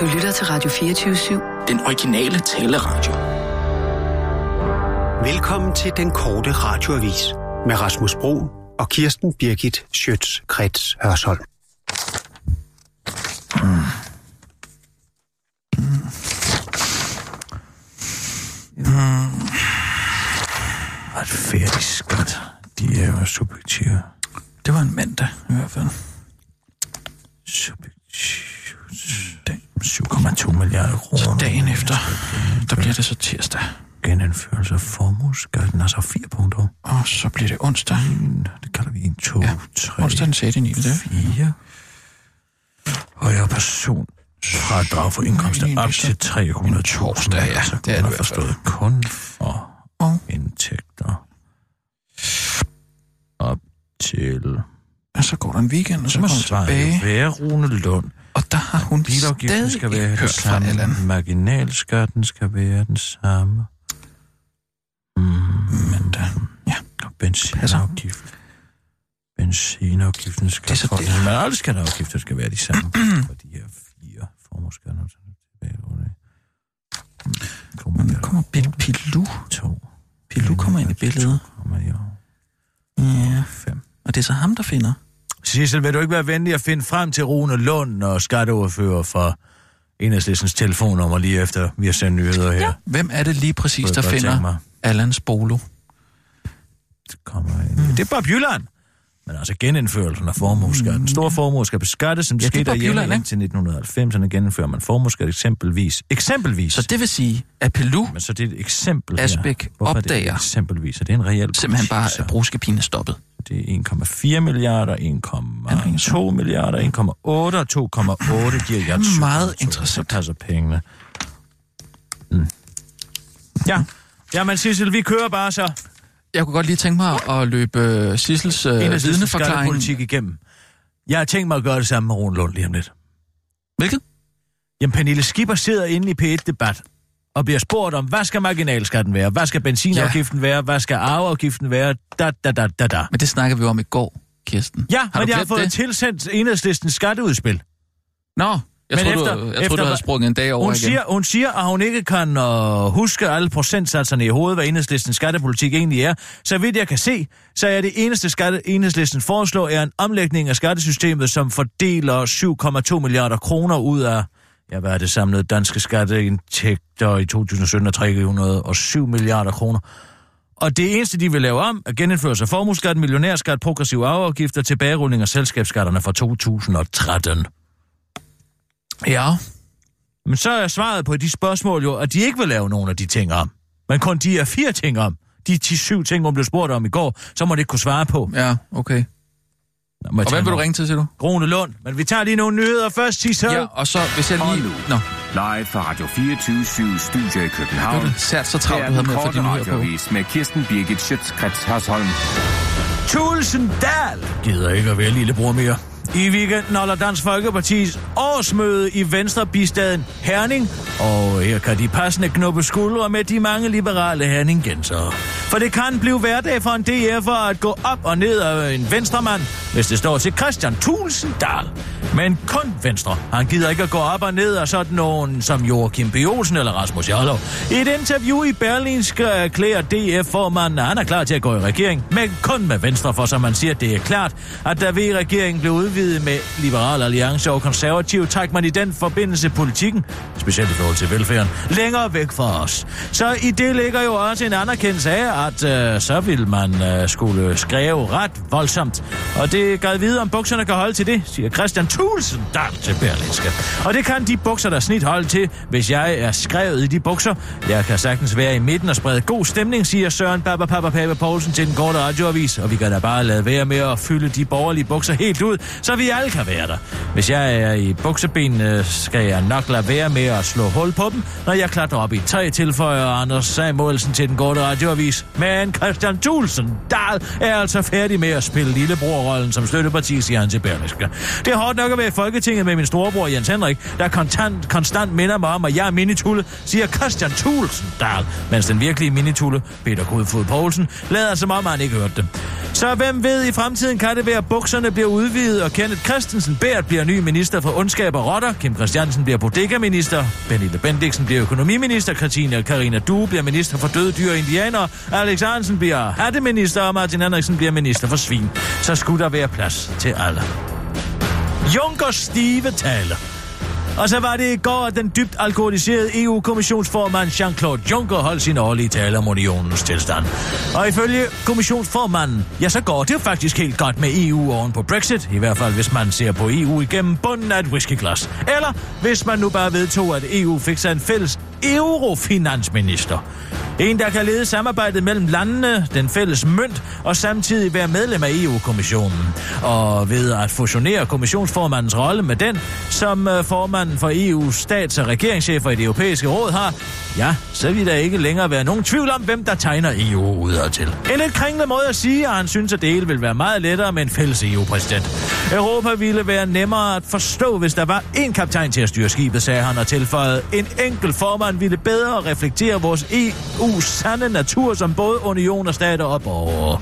Du lytter til Radio 24-7. Den originale taleradio. Velkommen til den korte radioavis med Rasmus Bro og Kirsten Birgit Schøtz-Krets Hørsholm. Mm. Mm. Retfærdig skat. De er jo subjektive. Det var en mandag, i hvert fald. Subjektive. 7,2 milliarder kroner. Så dagen efter, der bliver det så tirsdag. Genindførelse af formueskatten, altså fire punkter. Og så bliver det onsdag. En, det kalder vi en, to, Ja, tre, Onsdag den 6. 9. det. fire. Højere person fradrag for indkomster op til 300 Torsdag, ja. Det er det forstået kun for Og, indtægter op til... og så går der en weekend, og så Så kommer jo tilbage. være Rune Lund. Og der har hun stadig skal være hørt fra. Allan. Marginalskatten skal være den samme. Mm. Men da, ja, Og benzinafgift. Benzinafgiften skal... Det er så for, det. Men alle skatteafgifter skal være de samme for de her fire formueskatter. Så tilbage under det. Kommer nu kommer Bil- Pilou. to. Pilou kommer ind i billedet. Kommer jo Ja, fem. og det er så ham, der finder. Sissel, vil du ikke være venlig at finde frem til Rune Lund og skatteordfører for enhedslistens telefonnummer lige efter vi har sendt nyheder her? Ja. Hvem er det lige præcis, der finder. Allans Bolo? Det kommer ind. Mm. Det er bare Jylland. Men altså genindførelsen af formueskatten. Stor formue skal beskattes, som det Ja, er skete Bob derhjemme Jylland, indtil 1990'erne. Genindfører man formueskat eksempelvis. Eksempelvis. Så det vil sige, at Pilou Men så det er et eksempel Asbæk her. Hvorfor er det opdager- et eksempelvis? Er det en reel simpelthen politik, bare er brugskabinen stoppet. Det er 1,4 milliarder, 1,2 milliarder, 1,8 og 2,8 giver jeg Meget 7,2. interessant. Så passer pengene. Mm. Ja. Jamen Sissel, vi kører bare så. Jeg kunne godt lige tænke mig at løbe uh, Sissels Enhedslistens vidneforklaring. skattepolitik igennem. Jeg har tænkt mig at gøre det samme med Rune Lund lige om lidt. Hvilket? Jamen, Pernille Skipper sidder inde i P1-debat og bliver spurgt om, hvad skal marginalskatten være? Hvad skal benzinafgiften ja. være? Hvad skal arveafgiften være? Da, da, da, da, da. Men det snakkede vi om i går, Kirsten. Ja, har men jeg har fået det? tilsendt enhedslistens skatteudspil. Nå, jeg efter- du, jeg efter troede, du havde sprunget en dag over Hun igen. siger, hun siger, at hun ikke kan uh, huske alle procentsatserne i hovedet, hvad enhedslistens skattepolitik egentlig er. Så vidt jeg kan se, så er det eneste skatte, enhedslisten foreslår, er en omlægning af skattesystemet, som fordeler 7,2 milliarder kroner ud af, ja, hvad er det samlede danske skatteindtægter i 2017 er 307 milliarder kroner. Og det eneste, de vil lave om, er genindførelse af formueskat, millionærskat, progressiv afgifter, tilbagerulling af selskabsskatterne fra 2013. Ja, Men så er svaret på de spørgsmål jo, at de ikke vil lave nogen af de ting om. Men kun de er fire ting om. De 10-7 ting, hun blev spurgt om i går, så må det ikke kunne svare på. ja, okay. Nå, Og hvem vil du ringe til, siger du? Rune Lund. Men vi tager lige nogle nyheder først, Sissel. Ja, og så hvis jeg lige... nu. Nå, Live fra Radio 24 Studio i København. det sært så travlt, er du havde med korte de nyheder på. med Kirsten Birgit Schøtzgrads Hasholm. Tulsendal gider ikke at være lillebror mere. I weekenden holder Dansk Folkepartis årsmøde i Venstrebistaden Herning, og her kan de passende knuppe skuldre med de mange liberale herningenser. For det kan blive hverdag for en DF'er at gå op og ned af en venstremand, hvis det står til Christian Tulsendal. Men kun venstre. Han gider ikke at gå op og ned af sådan nogen som Joachim B. Olsen eller Rasmus Jarlov. I et interview i Berlinsk erklærer DF-formanden, at han er klar til at gå i regering, men kun med venstre, for som man siger, det er klart, at da V-regeringen blev udvidet med Liberal Alliance og Konservativ, træk man i den forbindelse politikken, specielt i forhold til velfærden, længere væk fra os. Så i det ligger jo også en anerkendelse af, at øh, så vil man øh, skulle skrive ret voldsomt. Og det gad videre, om bukserne kan holde til det, siger Christian Thulsen der til Berlinske. Og det kan de bukser, der snit holde til, hvis jeg er skrevet i de bukser. Jeg kan sagtens være i midten og sprede god stemning, siger Søren Papa Papa Papa Poulsen til den korte radioavis. Og vi kan da bare lade være med at fylde de borgerlige bukser helt ud, så vi alle kan være der. Hvis jeg er i buksebenene, øh, skal jeg nok lade være med at slå hul på dem, når jeg klatrer op i tre tilføjer Anders Samuelsen til den gode radioavis. Men Christian Thulsen Dahl er altså færdig med at spille lillebrorrollen som støtteparti, siger han til Berlingske. Det er hårdt nok at være i Folketinget med min storebror Jens Henrik, der konstant, konstant minder mig om, at jeg er minitulle, siger Christian Thulsen Dahl, mens den virkelige minitulle, Peter Kodfod Poulsen, lader som om han ikke hørte det. Så hvem ved, i fremtiden kan det være, at bukserne bliver udvidet, og Kenneth Christensen Bært bliver ny minister for ondskab og rotter, Kim Christiansen bliver bodega-minister, Benita Bendiksen bliver økonomiminister, Katrine Karina Due bliver minister for døde dyr og indianere, Alex Hansen bliver hatteminister, og Martin Henriksen bliver minister for svin. Så skulle der være plads til alle. Junkers Stive taler. Og så var det i går, at den dybt alkoholiserede EU-kommissionsformand Jean-Claude Juncker holdt sin årlige tale om unionens tilstand. Og ifølge kommissionsformanden, ja, så går det jo faktisk helt godt med EU oven på Brexit. I hvert fald, hvis man ser på EU igennem bunden af et whiskyglas. Eller hvis man nu bare vedtog, at EU fik sig en fælles eurofinansminister. En, der kan lede samarbejdet mellem landene, den fælles mønt, og samtidig være medlem af EU-kommissionen. Og ved at fusionere kommissionsformandens rolle med den, som øh, formanden for EU's stats- og regeringschefer i det europæiske råd har, ja, så vil der ikke længere være nogen tvivl om, hvem der tegner EU udadtil. En lidt kringlende måde at sige, at han synes, at det hele vil være meget lettere med en fælles EU-præsident. Europa ville være nemmere at forstå, hvis der var én kaptajn til at styre skibet, sagde han og tilføjede. En enkelt formand ville bedre reflektere vores EU's sande natur som både union og stater og borgere.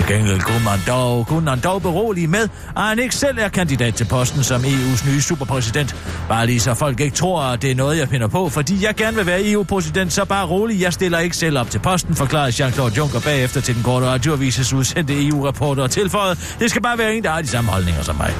Til gengæld kunne man dog, kunne man dog berolige med, at han ikke selv er kandidat til posten som EU's nye superpræsident. Bare lige så folk ikke tror, at det er noget, jeg finder på, fordi jeg gerne vil være EU-præsident, så bare rolig, jeg stiller ikke selv op til posten, forklarede Jean-Claude Juncker bagefter til den korte radioavises udsendte EU-rapporter og tilføjet. Det skal bare være en, der har de samme holdninger som mig.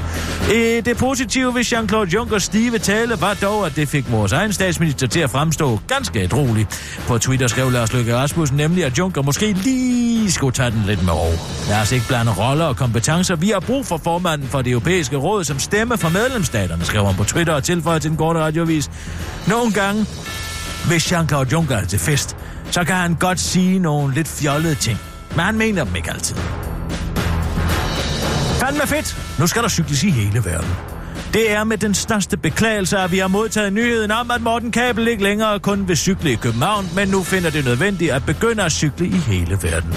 E, det positive ved Jean-Claude Junckers stive tale var dog, at det fik vores egen statsminister til at fremstå ganske drolig. På Twitter skrev Lars Løkke Rasmussen nemlig, at Juncker måske lige skulle tage den lidt med ro. Lad os ikke blande roller og kompetencer. Vi har brug for formanden for det europæiske råd som stemme for medlemsstaterne, skrev han på Twitter og tilføjer til den korte radiovis. Nogle gange, hvis Jean-Claude Juncker er til fest, så kan han godt sige nogle lidt fjollede ting. Men han mener dem ikke altid. Fandme fedt! Nu skal der cykles i hele verden. Det er med den største beklagelse, at vi har modtaget nyheden om, at Morten Kabel ikke længere kun vil cykle i København, men nu finder det nødvendigt at begynde at cykle i hele verden.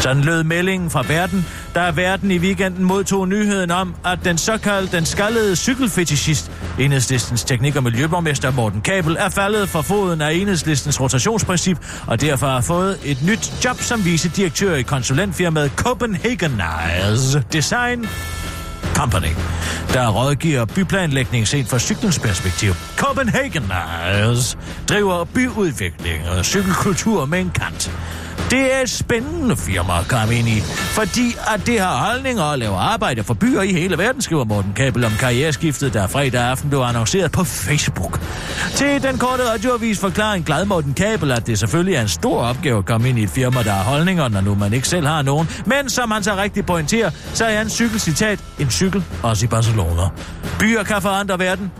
Sådan lød meldingen fra verden, da verden i weekenden modtog nyheden om, at den såkaldte, den skaldede cykelfetishist, enhedslistens teknik- og miljøborgmester Morten Kabel, er faldet for foden af enhedslistens rotationsprincip, og derfor har fået et nyt job som vicedirektør i konsulentfirmaet Copenhagenize Design Company, der rådgiver byplanlægning set fra cyklingsperspektiv. Copenhageners driver byudvikling og cykelkultur med en kant. Det er et spændende firma at komme ind i, fordi at det har holdninger og laver arbejde for byer i hele verden, skriver Morten Kabel om karriereskiftet, der fredag aften blev annonceret på Facebook. Til den korte radioavis forklarer en glad Morten Kabel, at det selvfølgelig er en stor opgave at komme ind i et firma, der har holdninger, når nu man ikke selv har nogen. Men som han så rigtig pointerer, så er en cykelcitat en cykel, også i Barcelona. Byer kan forandre verden,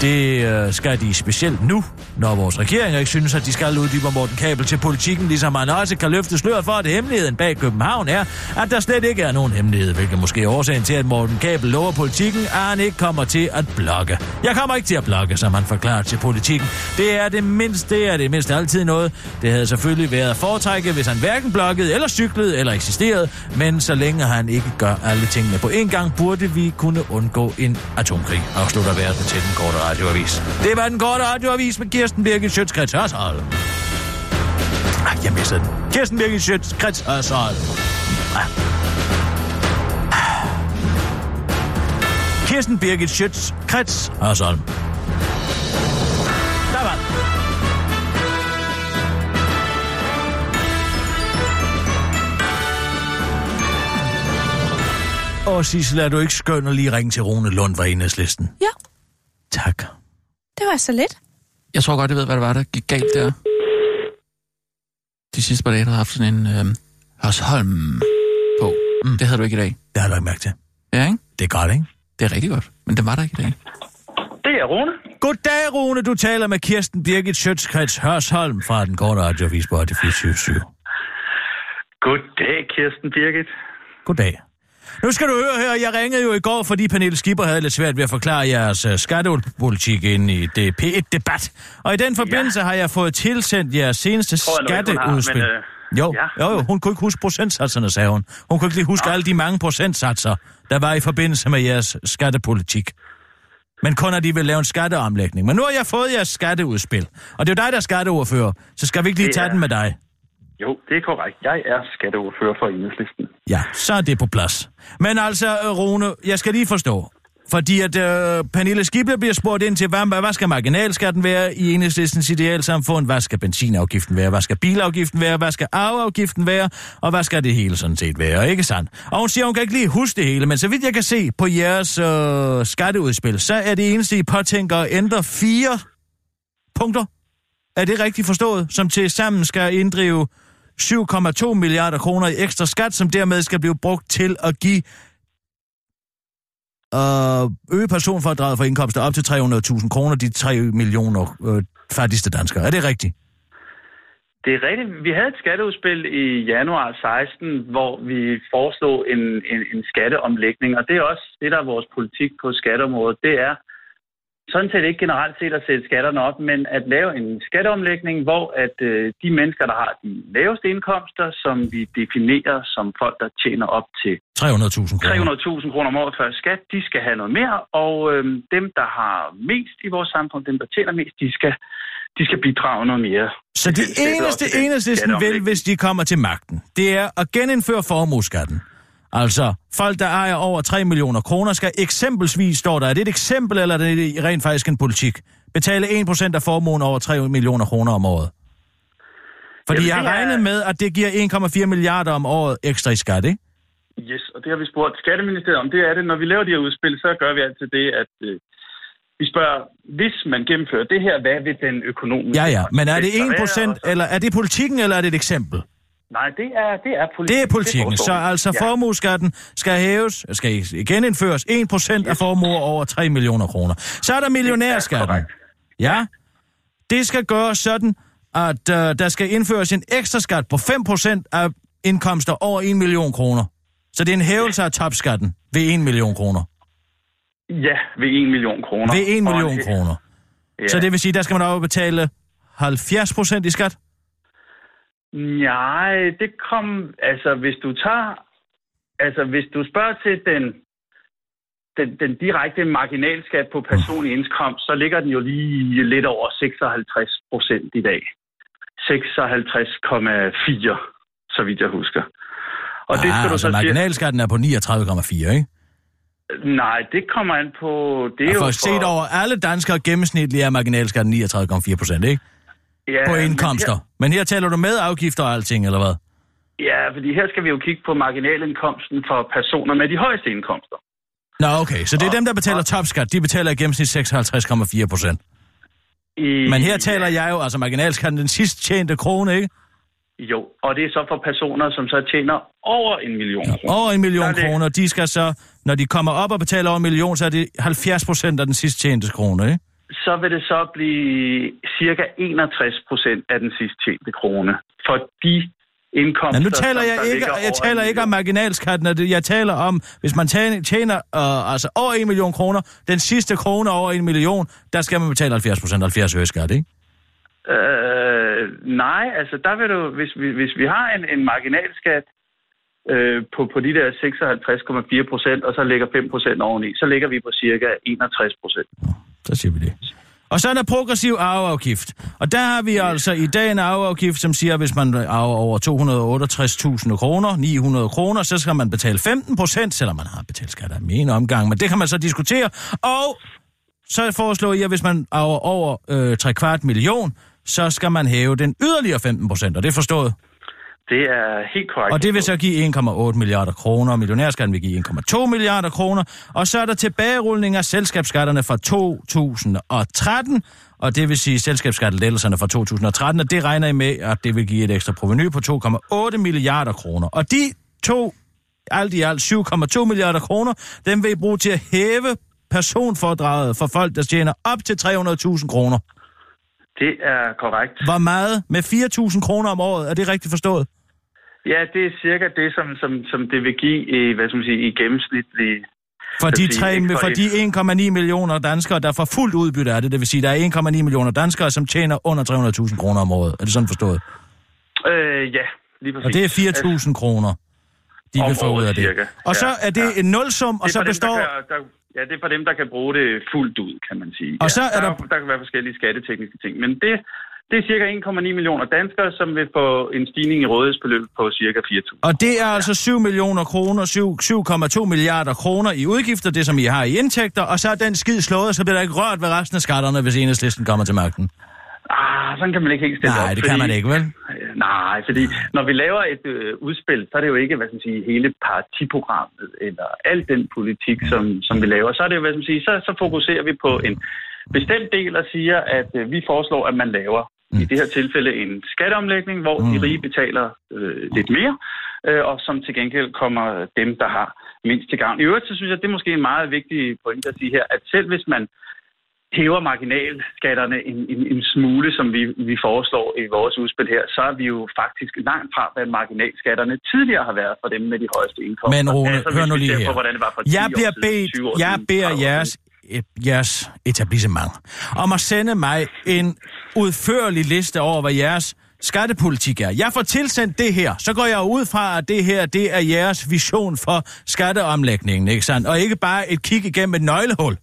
det øh, skal de specielt nu, når vores regering ikke synes, at de skal uddybe Morten Kabel til politikken, ligesom man også kan løfte sløret for, at hemmeligheden bag København er, at der slet ikke er nogen hemmelighed, hvilket måske er årsagen til, at Morten Kabel lover politikken, at han ikke kommer til at blokke. Jeg kommer ikke til at blokke, som han forklarer til politikken. Det er det mindst, det er det mindst altid noget. Det havde selvfølgelig været at foretrække, hvis han hverken blokkede eller cyklede eller eksisterede, men så længe han ikke gør alle tingene på én gang, burde vi kunne undgå en atomkrig, afslutter verden til den korte radioavis. Det var den korte radioavis med Kirsten Birgit Sjøtskrets Hørsholm. Ah, jeg mistede den. Kirsten Birgit Sjøtskrets Hørsholm. Ah. Kirsten Birgit Sjøtskrets Hørsholm. Der var den. Og Sissel, er du ikke skøn at lige ringe til Rune Lund fra enhedslisten? Ja, Tak. det var så lidt. Jeg tror godt, jeg ved, hvad det var, der gik galt der. De sidste par dage, der har haft sådan en øh, Hørsholm på. Mm, det havde du ikke i dag. Det har du ikke mærke til. Ja, ikke? Det er godt, ikke? Det er rigtig godt. Men det var der ikke i dag. Det er Rune. Goddag, Rune. Du taler med Kirsten Birgit Sjøtskrets Hørsholm fra den korte radioavis på 24 Goddag, Kirsten Birgit. Goddag. Nu skal du høre her, jeg ringede jo i går, fordi Pernille Skipper havde lidt svært ved at forklare jeres uh, skattepolitik ind i det P1-debat. Og i den forbindelse ja. har jeg fået tilsendt jeres seneste hun har, skatteudspil. men, øh, Jo, Ja. jo, jo, hun kunne ikke huske procentsatserne, sagde hun. Hun kunne ikke lige huske alle de mange procentsatser, der var i forbindelse med jeres skattepolitik. Men kun at de vil lave en skatteomlægning. Men nu har jeg fået jeres skatteudspil, og det er jo dig, der er skatteordfører, så skal vi ikke lige Det tage den med dig? Jo, det er korrekt. Jeg er skatteordfører for enhedslisten. Ja, så er det på plads. Men altså, øh, Rune, jeg skal lige forstå. Fordi at øh, Pernille Skibbe bliver spurgt ind til, hvad, hvad skal marginalskatten være i enhedslistens idealsamfund? Hvad skal benzinafgiften være? Hvad skal bilafgiften være? Hvad skal arveafgiften være? Og hvad skal det hele sådan set være? Ikke sandt? Og hun siger, hun kan ikke lige huske det hele, men så vidt jeg kan se på jeres øh, skatteudspil, så er det eneste, I påtænker at ændre fire punkter. Er det rigtigt forstået? Som til sammen skal inddrive 7,2 milliarder kroner i ekstra skat, som dermed skal blive brugt til at give øh, øge personfordraget for indkomster op til 300.000 kroner, de 3 millioner øh, fattigste danskere. Er det rigtigt? Det er rigtigt. Vi havde et skatteudspil i januar 16, hvor vi foreslog en, en, en skatteomlægning, og det er også det, der er vores politik på skatteområdet. Det er sådan set ikke generelt set at sætte skatterne op, men at lave en skatteomlægning, hvor at øh, de mennesker, der har de laveste indkomster, som vi definerer som folk, der tjener op til 300.000 kroner. 300.000 kroner om året før skat, de skal have noget mere, og øh, dem, der har mest i vores samfund, dem, der tjener mest, de skal, de skal bidrage noget mere. Så det eneste den enhedslisten vil, hvis de kommer til magten, det er at genindføre formueskatten. Altså, folk, der ejer over 3 millioner kroner, skal eksempelsvis, står der, er det et eksempel, eller er det rent faktisk en politik, betale 1% af formuen over 3 millioner kroner om året? Fordi Jamen, jeg har det er- regnet med, at det giver 1,4 milliarder om året ekstra i skat, ikke? Yes, og det har vi spurgt Skatteministeriet om. Det er det, når vi laver de her udspil, så gør vi altid det, at øh, vi spørger, hvis man gennemfører det her, hvad vil den økonomiske... Ja, ja. Men er det konsekvens være? 1%, Og så- eller er det politikken, eller er det et eksempel? Nej, det er, det er politik. Det er politikken. Så foreslår vi. altså Ja. formueskatten skal hæves, skal igen indføres 1% af formuer over 3 millioner kroner. Så er der millionærskatten. Ja. Det skal gøres sådan, at øh, der skal indføres en ekstra skat på 5% af indkomster over 1 million kroner. Så det er en hævelse af topskatten ved 1 million kroner. Ja, ved 1 million kroner. Ved 1 Og million kroner. Ja. Så det vil sige, der skal man over betale 70% i skat? Nej, det kom... Altså, hvis du tager... Altså, hvis du spørger til den, den, den direkte marginalskat på personlig indkomst, så ligger den jo lige lidt over 56 procent i dag. 56,4, så vidt jeg husker. Og det skal ah, du altså så sige... marginalskatten er på 39,4, ikke? Nej, det kommer an på... Det er Ja, jo for set over alle danskere gennemsnitligt er marginalskatten 39,4 procent, ikke? Ja, På men indkomster. Men her taler du med afgifter og alting, eller hvad? Ja, fordi her skal vi jo kigge på marginalindkomsten for personer med de højeste indkomster. Nå, okay. Så det er dem, der betaler topskat. De betaler i gennemsnit 56,4 procent. I, Men her taler jeg jo, altså marginalskatten, den sidst tjente krone, ikke? Jo, og det er så for personer, som så tjener over en million kroner. Over en million det- kroner, de skal så, når de kommer op og betaler over en million, så er det 70 procent af den sidst tjente krone, ikke? Så vil det så blive cirka 61 procent af den sidst tjente krone. For de indkomster, Men nu taler som jeg ikke, jeg taler ikke om marginalskatten, jeg taler om, hvis man tjener, øh, altså over en million kroner, den sidste krone over en million, der skal man betale 70 procent, 70 øre skat, ikke? Øh, nej, altså der vil du, hvis vi, hvis vi har en, en marginalskat øh, på, på de der 56,4 procent, og så lægger 5 procent oveni, så ligger vi på cirka 61 procent. Så siger vi det. Og så er der progressiv arveafgift. Og der har vi altså i dag en arveafgift, som siger, at hvis man arver over 268.000 kroner, 900 kroner, så skal man betale 15 procent, selvom man har betalt skat af en omgang. Men det kan man så diskutere. Og så foreslår jeg, at hvis man arver over øh, 3 kvart million, så skal man hæve den yderligere 15 procent, og det er forstået. Det er helt korrekt. Og det vil så give 1,8 milliarder kroner, millionærskatten vil give 1,2 milliarder kroner, og så er der tilbagerulning af selskabsskatterne fra 2013, og det vil sige selskabsskattelettelserne fra 2013, og det regner I med, at det vil give et ekstra proveny på 2,8 milliarder kroner. Og de to, alt i alt 7,2 milliarder kroner, dem vil I bruge til at hæve personfordraget for folk, der tjener op til 300.000 kroner. Det er korrekt. Hvor meget? Med 4.000 kroner om året, er det rigtigt forstået? Ja, det er cirka det, som, som, som det vil give i, hvad skal man sige, i gennemsnitlig... For de, tre, for de 1,9 millioner danskere, der får fuldt udbytte af det, det vil sige, der er 1,9 millioner danskere, som tjener under 300.000 kroner om året. Er det sådan forstået? Øh, ja, lige præcis. Og det er 4.000 kroner, de vil få ud af det. cirka. Og så Ja, er det ja. en nulsum, og så dem, består... Der der, ja, det er for dem, der kan bruge det fuldt ud, kan man sige. Og ja, så er der, der- der kan være forskellige skattetekniske ting, men det, det er cirka 1,9 millioner danskere, som vil få en stigning i rådighedsbeløb på cirka 4.000. Og det er altså 7 millioner kroner, 7 7,2 milliarder kroner i udgifter, det som I har i indtægter, og så er den skid slået, så bliver der ikke rørt ved resten af skatterne, hvis enhedslisten kommer til magten. Ah, sådan kan man ikke helt stille Nej, op, det kan man ikke, vel? Nej, fordi når vi laver et øh, udspil, så er det jo ikke, hvad skal man sige, hele partiprogrammet eller al den politik, som, som vi laver. Så er det jo, hvad skal man sige, så, så fokuserer vi på en bestemt del og siger, at øh, vi foreslår, at man laver i det her tilfælde en skatteomlægning, hvor de rige betaler øh, lidt mere, øh, og som til gengæld kommer dem, der har mindst til gavn. I øvrigt, så synes jeg, det er måske en meget vigtig pointe at sige her, at selv hvis man hæver marginalskatterne en, en, en smule, som vi, vi foreslår i vores udspil her, så er vi jo faktisk langt fra, hvad marginalskatterne tidligere har været for dem med de højeste indkomster. Men Rune, Altså, hør nu lige her. På, hvordan det var for 10 Jeg bliver bedt, 20 år jeg beder 30 år jeres, eh, jeres etablissement om at sende mig en udførlig liste over, hvad jeres skattepolitik er. Jeg får tilsendt det her, så går jeg ud fra, at det her, det er jeres vision for skatteomlægningen, ikke sandt? Og ikke bare et kig igennem et nøglehul.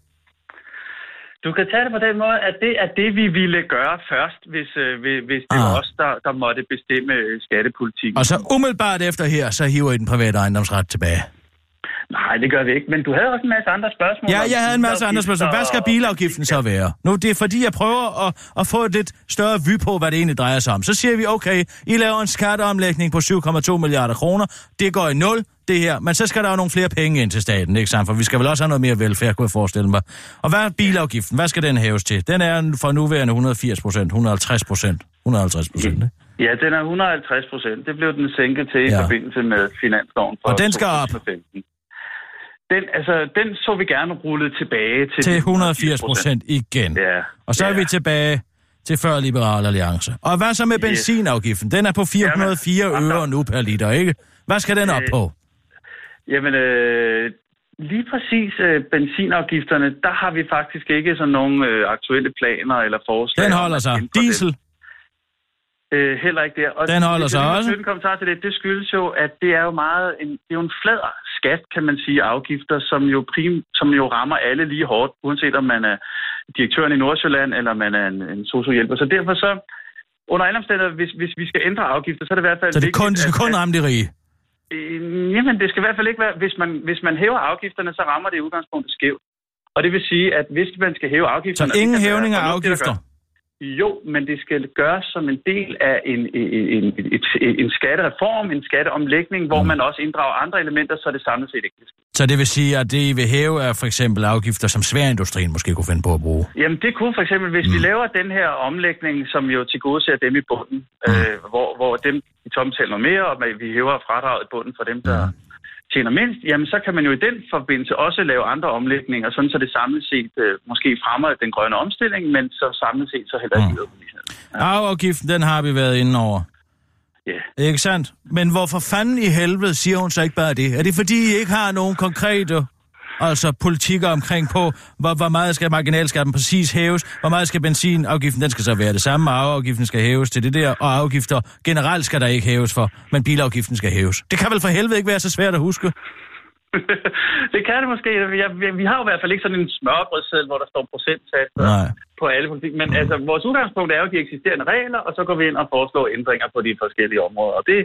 Du kan tage det på den måde, at det er det, vi ville gøre først, hvis, øh, hvis det var Ah. os, der, der måtte bestemme øh, skattepolitikken. Og så umiddelbart efter her, så hiver I den private ejendomsret tilbage. Nej, det gør vi ikke. Men du havde også en masse andre spørgsmål. Ja, jeg havde en masse andre spørgsmål. Hvad skal bilafgiften så være? Nu, det er fordi, jeg prøver at, at få et lidt større vy på, hvad det egentlig drejer sig om. Så siger vi, okay, I laver en skatteomlægning på 7,2 milliarder kroner. Det går i nul, det her. Men så skal der jo nogle flere penge ind til staten, ikke sandt? For vi skal vel også have noget mere velfærd, kunne jeg forestille mig. Og hvad er bilafgiften? Hvad skal den hæves til? Den er for nuværende 180 procent, 150 procent, 150 procent. ikke? Ja, den er 150 procent. Det blev den sænket til i Ja. forbindelse med finansloven for Og den skal op. 2015. Den, altså, den så vi gerne rullet tilbage til... Til de 180 procent igen. Ja. Og så er ja. vi tilbage til før Liberal Alliance. Og hvad så med Yes. benzinafgiften? Den er på 404 Jamen, øre nu per liter, ikke? Hvad skal den op Øh, på? Jamen, øh, lige præcis øh, benzinafgifterne, der har vi faktisk ikke sådan nogle øh, aktuelle planer eller forslag. Den holder sig. ændre den. Øh, heller ikke der. Og Den holder sig også? En kommentar til det. Det skyldes jo, at det er jo meget en, det er jo en flad skat, kan man sige, afgifter, som jo, prim, som jo rammer alle lige hårdt, uanset om man er direktøren i Nordsjælland, eller man er en, en sociohjælper. Så derfor så, under alle omstændigheder, hvis, hvis vi skal ændre afgifter, så er det i hvert fald så det, er kun, det skal kun ramme de rige. Øh, Jamen, det skal i hvert fald ikke være... Hvis man, hvis man hæver afgifterne, så rammer det i udgangspunktet skævt. Og det vil sige, at hvis man skal hæve Så afgifterne... det ingen hævning af afgifter. gøre. Jo, men det skal gøres som en del af en, en, en, et, en skattereform, en skatteomlægning, hvor Mm. man også inddrager andre elementer, så det samlet set ikke. Så det vil sige, at det, I vil hæve, er for eksempel afgifter, som sværindustrien måske kunne finde på at bruge. Jamen, det kunne for eksempel, hvis mm. vi laver den her omlægning, som jo til gode ser dem i bunden, mm. øh, hvor, hvor dem i toppen tæller noget mere, og vi hæver fradraget i bunden for dem, der mm. Tjener mindst, jamen så kan man jo i den forbindelse også lave andre omlægninger, sådan så det samlet set øh, måske fremmer den grønne omstilling, men så samlet set så heller ikke mm. Arveafgiften, den har vi været inde over. Ja. Ikke sandt? Men hvorfor fanden i helvede siger hun så ikke bare det? Er det fordi, I ikke har nogen konkrete altså politikker omkring på, hvor, hvor meget skal marginalskatten præcis hæves, hvor meget skal benzinafgiften, den skal så være det samme, og arveafgiften skal hæves til det der, og afgifter generelt skal der ikke hæves for, men bilafgiften skal hæves. Det kan vel for helvede ikke være så svært at huske? det kan det måske. Vi, vi, vi har jo i hvert fald ikke sådan en smørbrødsseddel, hvor der står procentsatser Nej. på alle politik. Men altså, vores udgangspunkt er jo de eksisterende regler, og så går vi ind og foreslår ændringer på de forskellige områder. Og det,